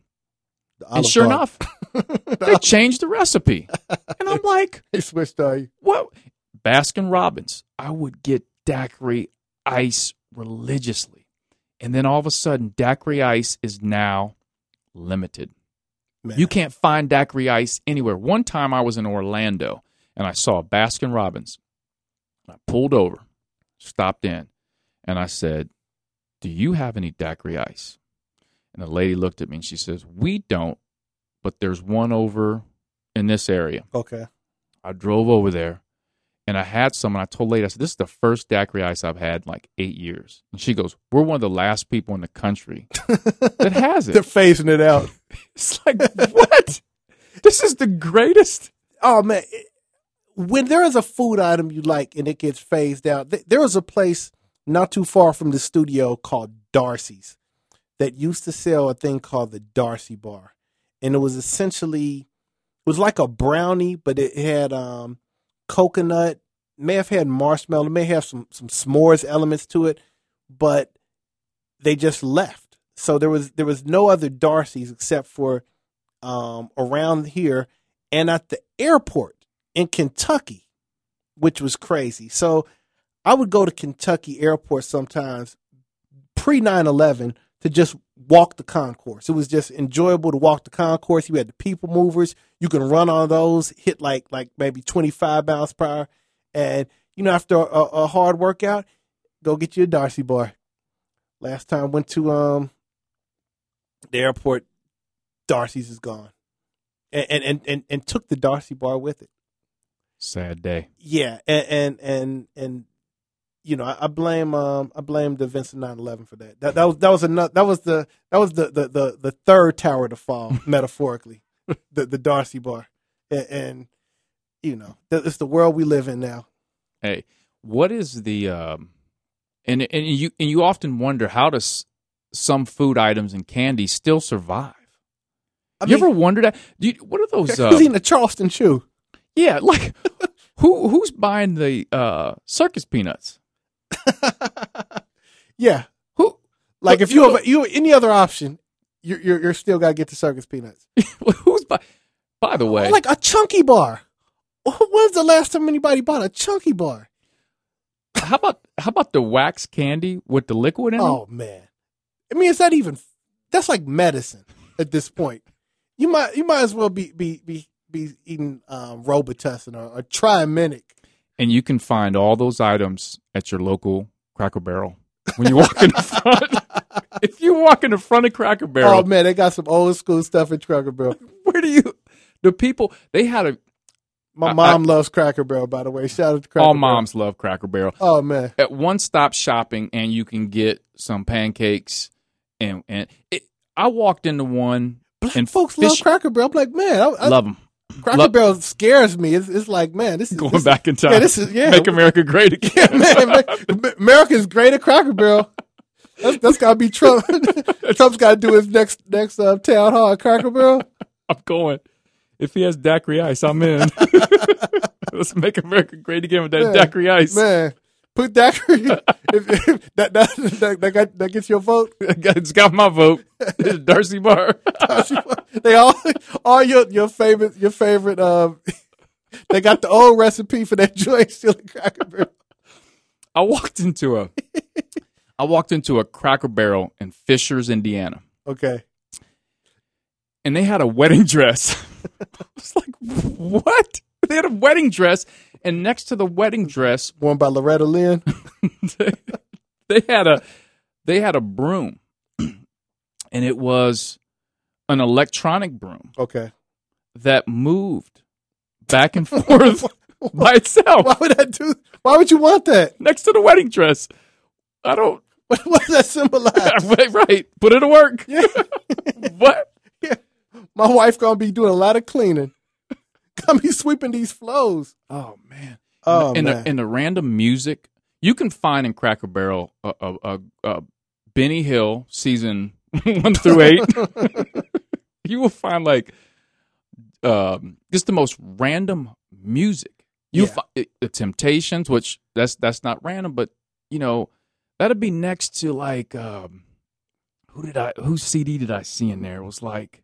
And sure enough, *laughs* they changed the recipe. *laughs* And I'm like, they switched what? Baskin Robbins. I would get daiquiri ice religiously. And then all of a sudden, daiquiri ice is now limited. Man. You can't find daiquiri ice anywhere. One time I was in Orlando and I saw a Baskin Robbins. I pulled over, stopped in, and I said, Do you have any daiquiri ice? And the lady looked at me and she says, We don't, but there's one over in this area. Okay. I drove over there and I had some and I told the lady, I said, This is the first daiquiri ice I've had in like eight years. And she goes, We're one of the last people in the country that *laughs* has it. They're phasing it out. *laughs* It's like, what? this is the greatest. Oh man, when there is a food item you like and it gets phased out, th- there was a place not too far from the studio called Darcy's that used to sell a thing called the Darcy Bar, and it was essentially it was like a brownie, but it had um, coconut, may have had marshmallow, may have some some s'mores elements to it, but they just left. So there was there was no other Darcy's except for um, around here and at the airport in Kentucky, which was crazy. So I would go to Kentucky airport sometimes pre 9 11 to just walk the concourse. It was just enjoyable to walk the concourse. You had the people movers. You can run on those, hit like like maybe 25 miles per hour. And, you know, after a, a hard workout, go get you a Darcy bar. Last time went to um the airport, Darcy's is gone. And and, and, and, and took the Darcy bar with it. Sad day. Yeah, and and and, and you know, I, I blame um I blame the Vincent 911 for that. That that was that was another that was the that was the the the, the third tower to fall *laughs* metaphorically, the the Darcy bar, and, and you know it's the world we live in now. Hey, what is the um, and and you and you often wonder how does some food items and candy still survive? I you mean, ever wonder that? You, what are those? Uh, who's eating a Charleston chew? yeah, like who who's buying the uh, circus peanuts? Yeah, Who like if you you have you any other option, you're you're, you're still got to get the circus peanuts. *laughs* who's by? By the way, like a chunky bar. *laughs* When's the last time anybody bought a chunky bar? how about how about the wax candy with the liquid in it? Oh man, I mean, is that even? That's like medicine at this point. You might you might as well be be be be eating um, Robitussin or, or Triaminic. And you can find all those items at your local Cracker Barrel when you walk in the front. *laughs* if you walk in the front of Cracker oh, Barrel, Oh man, they got some old school stuff in Cracker Barrel. *laughs* where do you? The people they had a My I- mom loves Cracker Barrel, by the way. Shout out to Cracker Barrel all Barrel. moms love Cracker Barrel. Oh man, At one stop shopping, and you can get some pancakes and and it, I walked into one black and folks fish- love Cracker Barrel. I'm like, man, I, I, love them. Cracker love- Barrel scares me. It's, it's like, man, this is Going this, back in time, Yeah, this is yeah. make America great again. *laughs* man, man, *laughs* America's great at Cracker Barrel. That's, that's got to be Trump. *laughs* Trump's got to do his next next uh, town hall at Cracker Barrel. I'm going. If he has daiquiri ice, I'm in. Let's make America great again with that Man, daiquiri ice. Man, put daiquiri. *laughs* if, if that, that, that, that, got, that gets your vote. *laughs* It's got my vote. It's *laughs* Darcy Bar. they all all your your favorite your favorite. Um, they got the old recipe for that joint still Cracker Barrel. I walked into a I walked into a Cracker Barrel in Fishers, Indiana, Okay. and they had a wedding dress. I was like, "What?" They had a wedding dress, and next to the wedding dress, Worn by Loretta Lynn. they, *laughs* they had a they had a broom, *clears throat* and it was an electronic broom Okay. that moved back and forth *laughs* *laughs* by itself Why would that do? Why would you want that? next to the wedding dress. I don't. What, does that symbolize? right, right. Put it to work. Yeah. what? My wife gonna be doing a lot of cleaning. *laughs* Gonna be sweeping these flows. Oh man. Oh in man. the in the random music you can find in Cracker Barrel a, a, a, a Benny Hill season *laughs* one through eight. *laughs* you will find like um, just the most random music. You Yeah. fi- the Temptations, which that's that's not random, but you know that'd be next to like um, who did I whose CD did I see in there? It was like,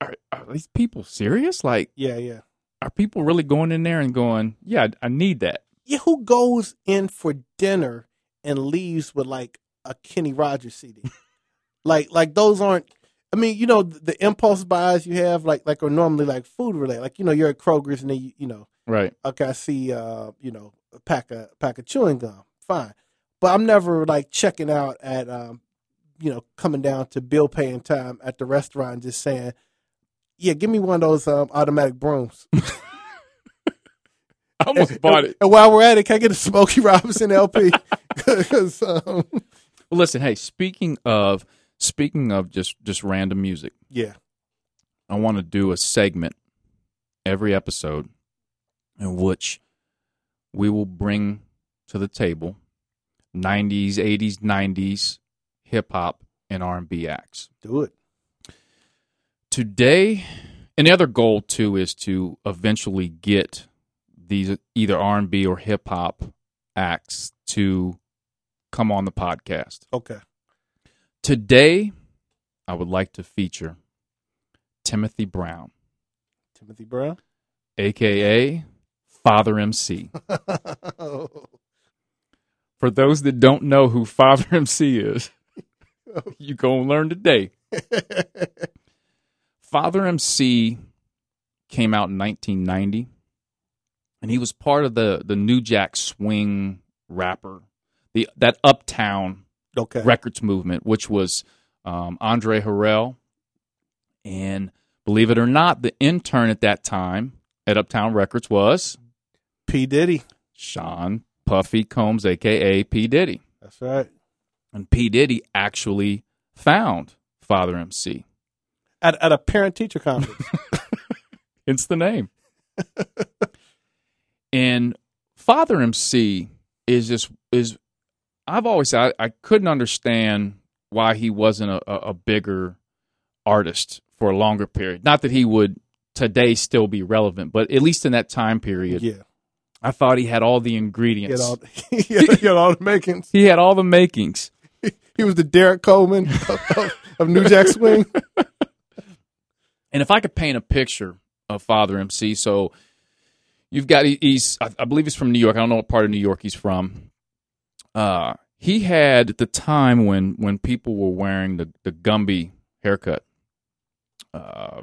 are, are these people serious? Like, yeah, yeah. are people really going in there and going, yeah, I need that? Yeah, who goes in for dinner and leaves with like a Kenny Rogers CD. *laughs* like like those aren't. I mean, you know, the, the impulse buys you have like like are normally like food related. Like you know, you're at Kroger's and then you, you know, Right. okay, I see, uh, you know, a pack of pack of chewing gum, fine. But I'm never like checking out at, um, you know, coming down to bill paying time at the restaurant, and just saying, yeah, give me one of those um, automatic brooms. *laughs* I almost bought it. And while we're at it, can I get a Smokey Robinson LP? *laughs* Because um, Well, listen, hey, speaking of speaking of just just random music, yeah, I want to do a segment every episode in which we will bring to the table 90s, 80s, 90s hip hop and R&B acts. do it. Today, and the other goal too is to eventually get these either R&B or hip hop acts to come on the podcast. Okay. Today, I would like to feature Timothy Brown, Timothy Brown. aka Father MC. *laughs* For those that don't know who Father MC is, *laughs* you gonna learn today. *laughs* Father MC came out in 1990, and he was part of the the New Jack Swing rapper, the that Uptown okay. records movement, which was um, Andre Harrell, and believe it or not, the intern at that time at Uptown Records was P Diddy. Sean Puffy Combs, aka P Diddy, That's right. and P Diddy actually found Father MC. At at a parent teacher conference. *laughs* Hence the name. and Father MC is just is I've always said I, I couldn't understand why he wasn't a, a, bigger artist for a longer period. Not that he would today still be relevant, but at least in that time period, yeah. I thought he had all the He had ingredients. all, *laughs* he had, he had all the makings. *laughs* he had all the makings. He was the Derrick Coleman of, of, of New Jack Swing. And if I could paint a picture of Father MC, so you've got he- he's I believe he's from New York. I don't know what part of New York he's from. Uh, he had the time when when people were wearing the the Gumby haircut. Uh,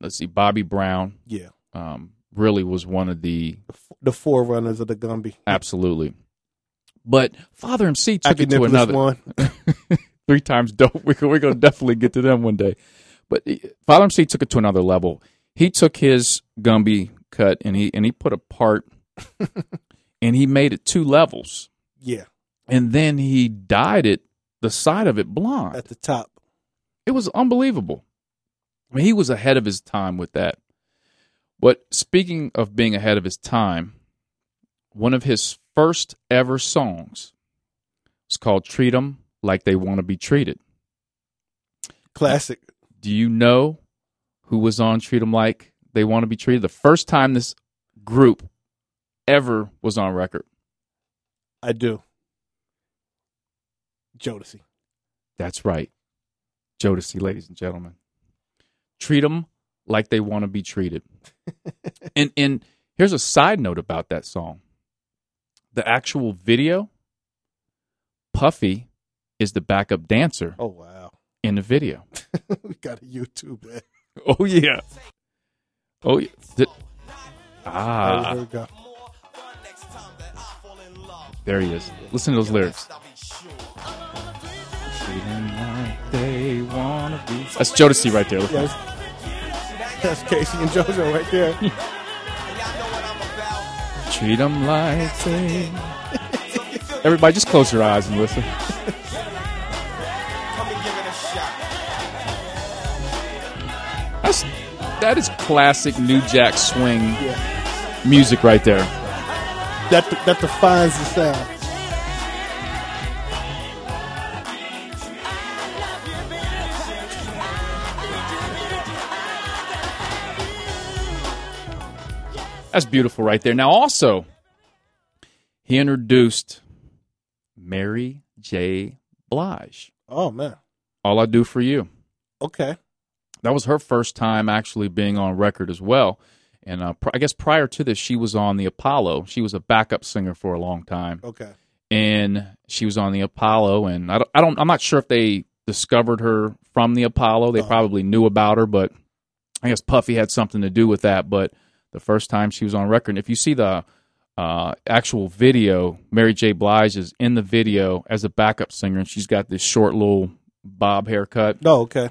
let's see, Bobby Brown Yeah. um, really was one of the The, forerunners of the Gumby. absolutely. But Father MC took it to another one. *laughs* three times dope. We're, we're going to definitely get to them one day. But MC took it to another level. He took his Gumby cut and he and he put a part *laughs* and he made it two levels. Yeah. And then he dyed it the side of it blonde. At the top. It was unbelievable. I mean, he was ahead of his time with that. But speaking of being ahead of his time, one of his first ever songs was called Treat 'em Like They Want to Be Treated. Classic. Do you know who was on Treat 'em Like They Want to Be Treated? The first time this group ever was on record. I do. Jodeci. That's right. Jodeci, ladies and gentlemen. Treat them like they want to be treated. *laughs* and and here's a side note about that song. The actual video, Puffy is the backup dancer Oh wow. In the video. *laughs* we got a YouTube. Oh yeah. Oh yeah. Th- ah, go. there he is. Listen to those lyrics. Treating like they. That's Jodeci right there. Listen. Yes. That's K-Ci and JoJo right there. *laughs* Treat them like *laughs* they. Everybody, just close your eyes and listen. That is classic New Jack Swing Yeah. music right there. That that defines the sound. That's beautiful right there. Now, also, he introduced Mary J. Blige. Oh man. All I Do for You. Okay. That was her first time actually being on record as well. And uh, pr- I guess prior to this, she was on the Apollo. She was a backup singer for a long time. Okay. and she was on the Apollo. And I don't, I don't I'm not sure if they discovered her from the Apollo. They probably knew about her, but I guess Puffy had something to do with that. But the first time she was on record, and if you see the uh, actual video, Mary J. Blige is in the video as a backup singer, and she's got this short little bob haircut. Oh, okay.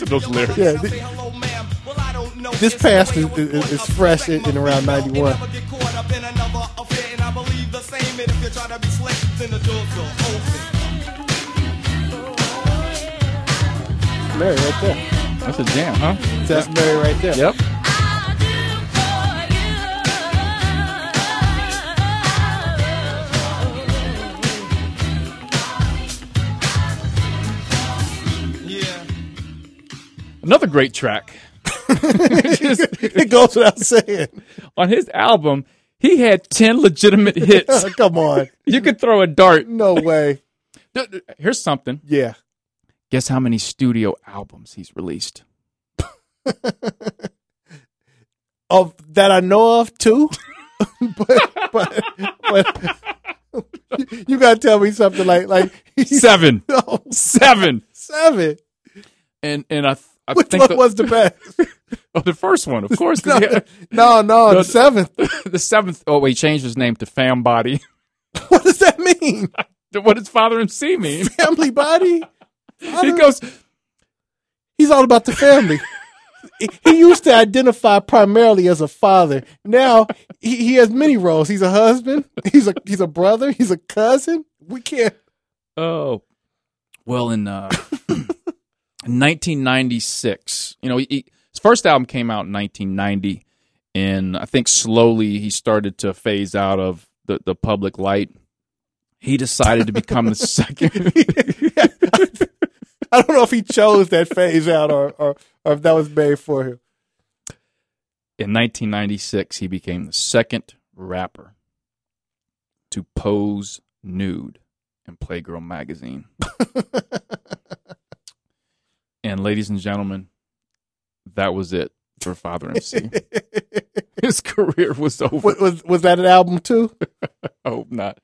those lyrics. Yeah, th- This past is, is, is fresh in, in around 91. Mary right there. That's a jam, huh? That's Mary right there. Yep. Another great track. *laughs* it goes without saying. On his album, he had 10 legitimate *laughs* hits. Oh, come on. You could throw a dart. No way. *laughs* Here's something. Yeah. Guess how many studio albums he's released? Of that I know of too. but, but but you gotta tell me something like like Seven. no, Seven. seven. And and I, I Which think one the, was the best? *laughs* oh, the first one, of *laughs* course. no, had- no, no, No, the seventh. *laughs* the seventh. Oh, wait, he changed his name to Fam Body. What does that mean? what does Father MC mean? Family body? He goes, He's all about the family. He- he used to identify primarily as a father. Now he, he has many roles. He's a husband. He's a he's a brother. He's a cousin. We can't. oh, well, in uh, 1996, you know, he, he- his first album came out in 1990, and I think slowly he started to phase out of the, the public light. He decided to become the *laughs* second. *laughs* I don't know if he chose that phase out or or, or if that was made for him. In 1996, he became the second rapper to pose nude in Playgirl magazine. *laughs* and ladies and gentlemen, that was it for Father MC. *laughs* His career was over. Was, was was that an album too? I *laughs* hope not.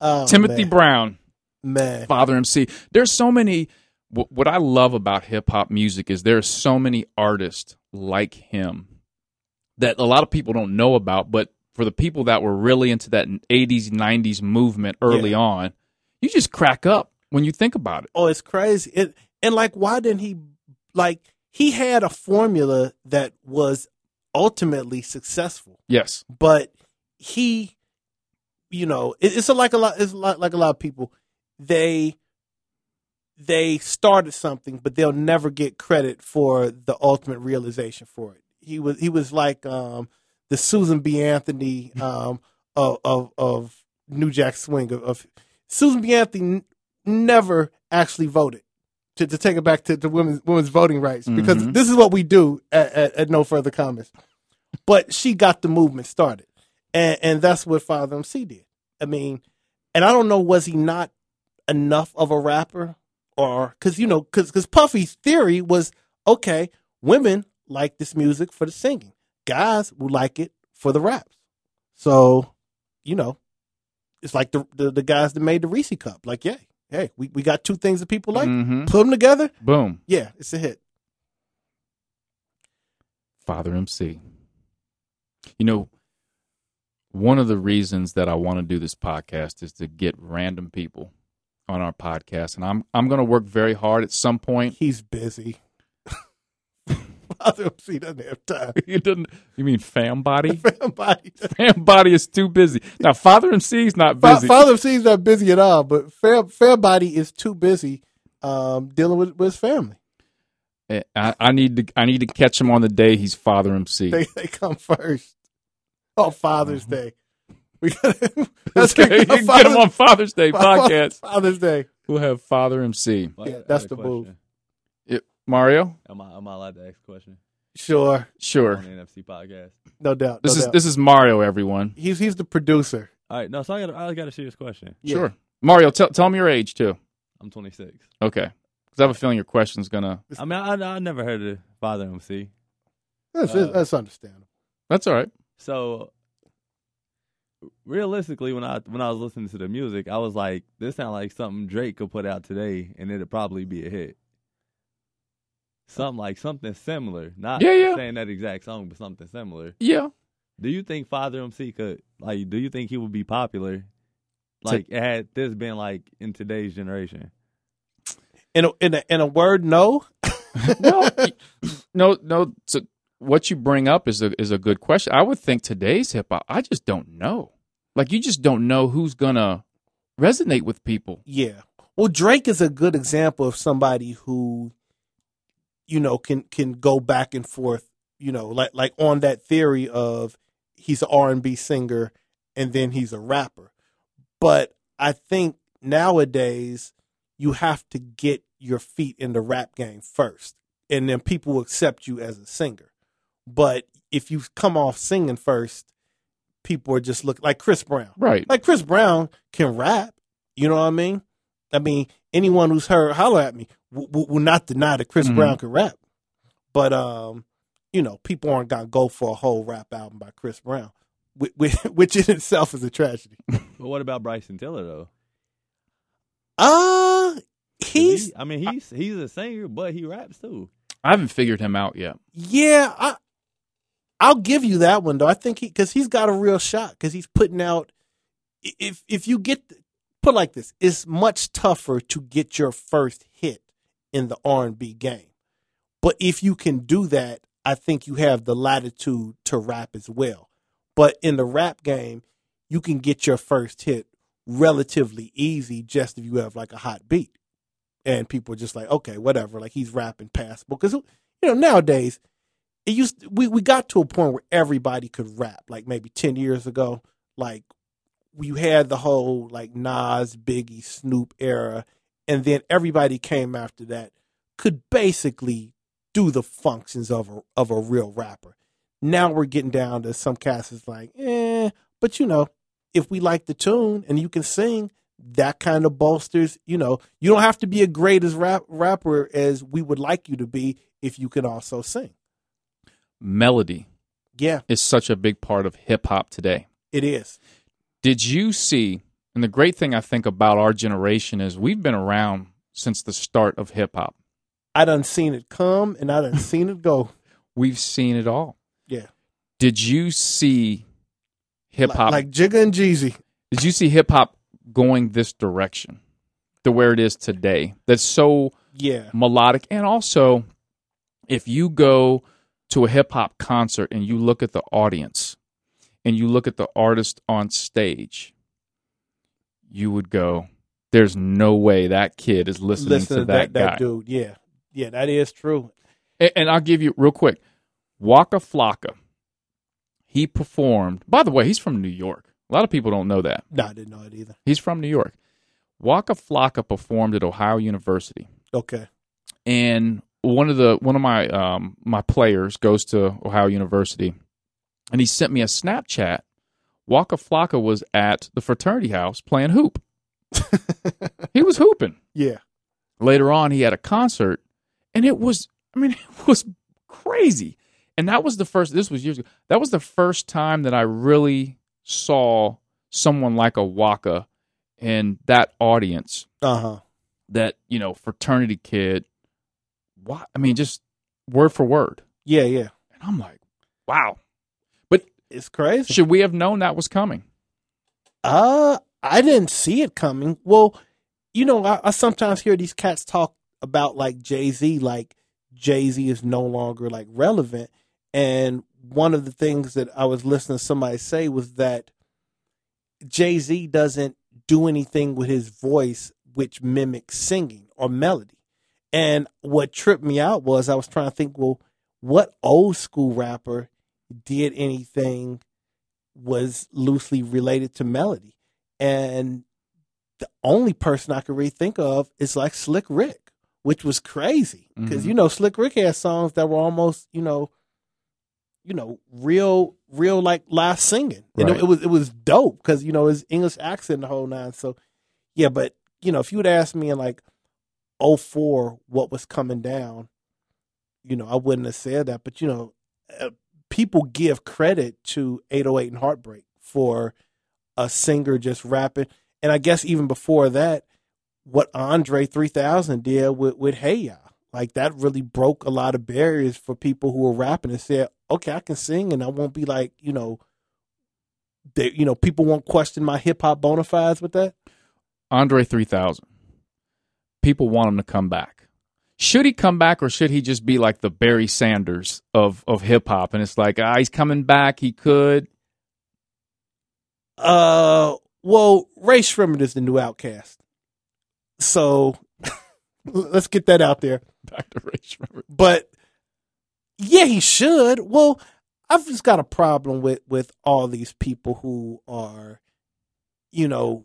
Oh, Timothy man. Brown, man. Father MC. There's so many. wh- What I love about hip hop music is there are so many artists like him that a lot of people don't know about. But for the people that were really into that 80s, 90s movement early Yeah. on, you just crack up when you think about it. Oh, it's crazy. It and like, why didn't he? Like, he had a formula that was ultimately successful, Yes. but he, you know, it, it's a, like a lot. It's like, like a lot of people. They they started something, but they'll never get credit for the ultimate realization for it. He was he was like um, the Susan B. Anthony um, of, of of New Jack Swing of, of Susan B. Anthony n- never actually voted. To, to take it back to, to women's women's voting rights because Mhm. this is what we do at, at, at no further comments. But she got the movement started, and and that's what Father MC did. I mean, and I don't know was he not enough of a rapper or because you know because because Puffy's theory was okay, women like this music for the singing, guys will like it for the raps. So, you know, it's like the the, the guys that made the Reese Cup. Like, yeah, hey, we, we got two things that people like. Mhm. Put them together, Boom. yeah, it's a hit. Father MC. You know, one of the reasons that I want to do this podcast is to get random people on our podcast, and I'm I'm going to work very hard at some point. He's busy. Father MC doesn't have time. *laughs* you didn't. You mean fam body? *laughs* Somebody- *laughs* fam body is too busy. Now Father MC's not Fa- busy. Father MC's not busy at all, but Fair Fairbody is too busy um, dealing with, with his family. Eh, I, I need to I need to catch him on the day he's Father MC. They they come first. Oh, Father's Mm-hmm. Day. We got Let's that's get, get him on Father's Day podcast. Father's Day. We'll have Father MC. Well, I Yeah, got- I that's got a the move. Question. It, Mario? Am I, am I allowed to ask a question Sure, Sure. on the NFC podcast? no doubt. This no is doubt. this is Mario, everyone. he's he's the producer. All right, no. So I got I got a serious question. Yeah. Sure. Mario, tell tell me your age too. I'm 26. Okay. Because I have a feeling your question's gonna. I mean, I, I never heard of Father MC. That's Uh, that's understandable. That's all right. So realistically, when I when I was listening to the music, I was like, this sounds like something Drake could put out today, and it'd probably be a hit. Something like something similar, not Yeah, yeah. saying that exact song, but something similar. Yeah. Do you think Father MC could like? Do you think he would be popular? Like, had this been like in today's generation? In a, in a, in a word, no. *laughs* Well, no, no. So what you bring up is a is a good question. I would think today's hip hop. I just don't know. Like you just don't know who's gonna resonate with people. Yeah. Well, Drake is a good example of somebody who, you know, can can go back and forth. You know, like like on that theory of he's an R and B singer and then he's a rapper. But I think nowadays you have to get your feet in the rap game first, and then people will accept you as a singer. But if you come off singing first, people are just look like Chris Brown Right. like Chris Brown can rap. You know what I mean? I mean, anyone who's heard holler at me will, will- will not deny that Chris Mhm. Brown can rap. But um, you know, people aren't gonna go for a whole rap album by Chris Brown, which, *laughs* which, which in itself is a tragedy. *laughs* But what about Bryson Tiller though? Uh 'Cause he's he- I mean, he's he's a singer, but he raps too. I haven't figured him out yet. yeah. I I'll give you that one though. I think he because he's got a real shot because he's putting out. If if you get put like this, it's much tougher to get your first hit in the R and B game. But if you can do that, I think you have the latitude to rap as well. But in the rap game, you can get your first hit relatively easy just if you have like a hot beat. And people are just like, okay, whatever, like he's rapping passable. Because, you know, nowadays, it used we, we got to a point where everybody could rap, like maybe 10 years ago. Like, you had the whole like Nas, Biggie, Snoop era. And then everybody came after that could basically do the functions of a of a real rapper. Now we're getting down to some cats is like, eh, but you know, if we like the tune and you can sing, that kind of bolsters, you know, you don't have to be a great as rap rapper as we would like you to be if you can also sing. Melody Yeah, is such a big part of hip hop today. it is. Did you see? And the great thing I think about our generation is we've been around since the start of hip hop. I done seen it come and I done *laughs* seen it go. We've seen it all. Yeah. Did you see hip hop? Like, like Jigga and Jeezy. did you see hip hop going this direction to where it is today? That's so Yeah. melodic, and also if you go to a hip hop concert and you look at the audience and you look at the artist on stage, you would go, "There's no way that kid is listening Listen to to that, that, guy." that dude. Yeah. Yeah, that is true. And, and I'll give you real quick, Waka Flocka. He performed. By the way, he's from New York. A lot of people don't know that. No, I didn't know it either. He's from New York. Waka Flocka performed at Ohio University, Okay. and one of the one of my um, my players goes to Ohio University, and he sent me a Snapchat. Waka Flocka was at the fraternity house playing hoop. *laughs* he was hooping. Yeah. Later on, he had a concert, and it was I mean *laughs* it was crazy. And that was the first. This was years ago. That was the first time that I really saw someone like a Waka in that audience Uh huh. that you know fraternity kid what i mean just word for word Yeah, yeah. and i'm like wow It's crazy. should we have known that was coming Uh, I didn't see it coming. Well, you know, I, I sometimes hear these cats talk about like Jay Z, like Jay Z is no longer like relevant. And one of the things that I was listening to somebody say was that Jay Z doesn't do anything with his voice which mimics singing or melody. And what tripped me out was I was trying to think, well, what old school rapper did anything was loosely related to Melody, and the only person I could really think of is like Slick Rick, which was crazy because Mhm. you know Slick Rick had songs that were almost you know, you know, real, real like live singing, and it, Right. it was it was dope because you know his English accent the whole nine. So yeah, but you know if you would ask me in like 04 what was coming down, you know I wouldn't have said that, but you know uh, people give credit to 808 and Heartbreak for a singer just rapping. And I guess even before that, what Andre 3000 did with, with Hey Ya, like that really broke a lot of barriers for people who were rapping and said, okay, I can sing and I won't be like, you know, they, you know, people won't question my hip hop bona fides with that. Andre 3000. People want him to come back. Should he come back or should he just be like the Barry Sanders of, of hip hop? And it's like, ah, he's coming back. He could. Uh, well, Rae Sremmurd is the new OutKast. So *laughs* let's get that out there. Back to Rae Sremmurd. but yeah, he should. Well, I've just got a problem with with all these people who are, you know,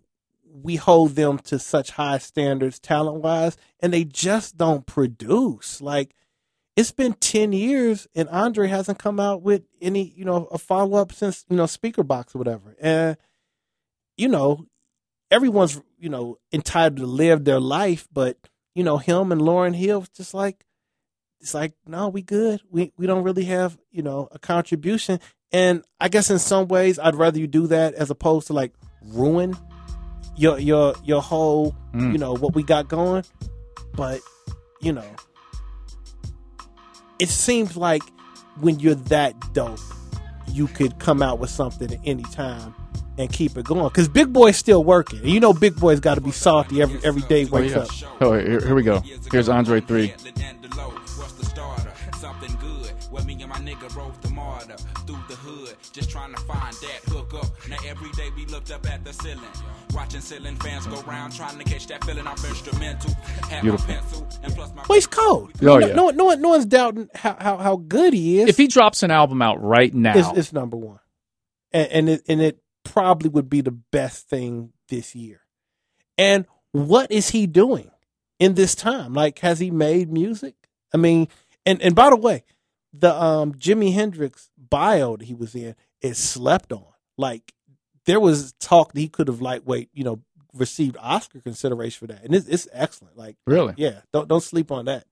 we hold them to such high standards talent wise, and they just don't produce. Like it's been ten years, and Andre hasn't come out with any, you know, a follow up since you know Speakerboxxx or whatever, and you know, everyone's you know entitled to live their life, but you know, him and Lauryn Hill just like it's like no we good. We we don't really have you know a contribution. And i guess in some ways i'd rather you do that as opposed to like ruin your your your whole Mm. you know what we got going but you know it seems like when you're that dope you could come out with something at any time and keep it going because Big Boi's still working and you know Big Boi's got to be salty every every day he Oh, yeah. up Oh, here, here we go. Here's Andre 3. What's the starter? Something good. Where me and my nigga rode the MARTA through the hood. Just trying Now every day we looked up at the ceiling. Watching ceiling fans go round trying to catch that feeling off instrumental. Had Beautiful. my pencil and plus my well he's cold Oh, no, yeah. no, no, one- no one's doubting how, how, how good he is If he drops an album out right now, it's, it's number one, and and it, and it probably would be the best thing this year. And what is he doing in this time? Like, has he made music? I mean, and and by the way, the um Jimi Hendrix bio that he was in is slept on. Like, there was talk that he could have lightweight, you know, received Oscar consideration for that, and it's, it's excellent. Like, really, yeah, don't don't sleep on that.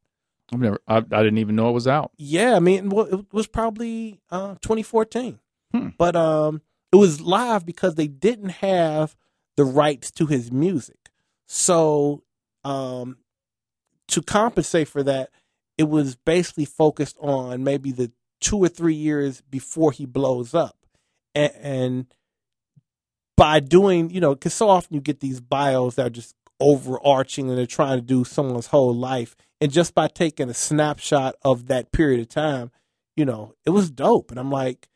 I've never, I, I didn't even know it was out. Yeah, I mean, well, it was probably uh, 2014, Hmm. but um, it was live because they didn't have the rights to his music. So, um, to compensate for that, it was basically focused on maybe the two or three years before he blows up, and, and by doing, you know, because so often you get these bios that are just overarching and they're trying to do someone's whole life. And just by taking a snapshot of that period of time, you know, it was dope. And I'm like,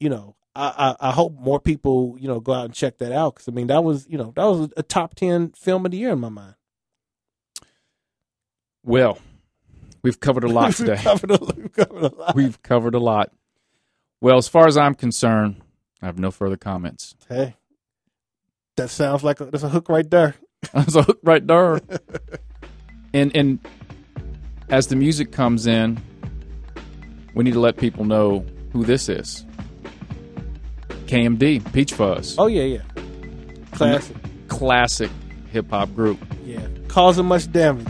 you know, I, I, I hope more people, you know, go out and check that out. Cause I mean, that was, you know, that was a top 10 film of the year in my mind. Well, we've covered a lot *laughs* We've today. covered a- we've covered a lot. We've covered a lot. Well, as far as I'm concerned, I have no further comments. Hey, that sounds like a, that's a hook right there. *laughs* That's a hook right there. *laughs* and and as the music comes in, we need to let people know who this is. KMD, Peach Fuzz, Oh yeah, yeah. Classic. classic hip hop group. Yeah. Causing much damage.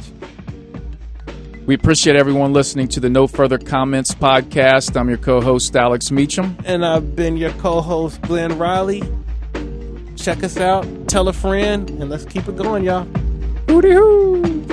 We appreciate everyone listening to the No Further Comments podcast. I'm your co-host Alex Meacham. And I've been your co-host Glenn Riley. Check us out, tell a friend, and let's keep it going, y'all. Hooty hoo!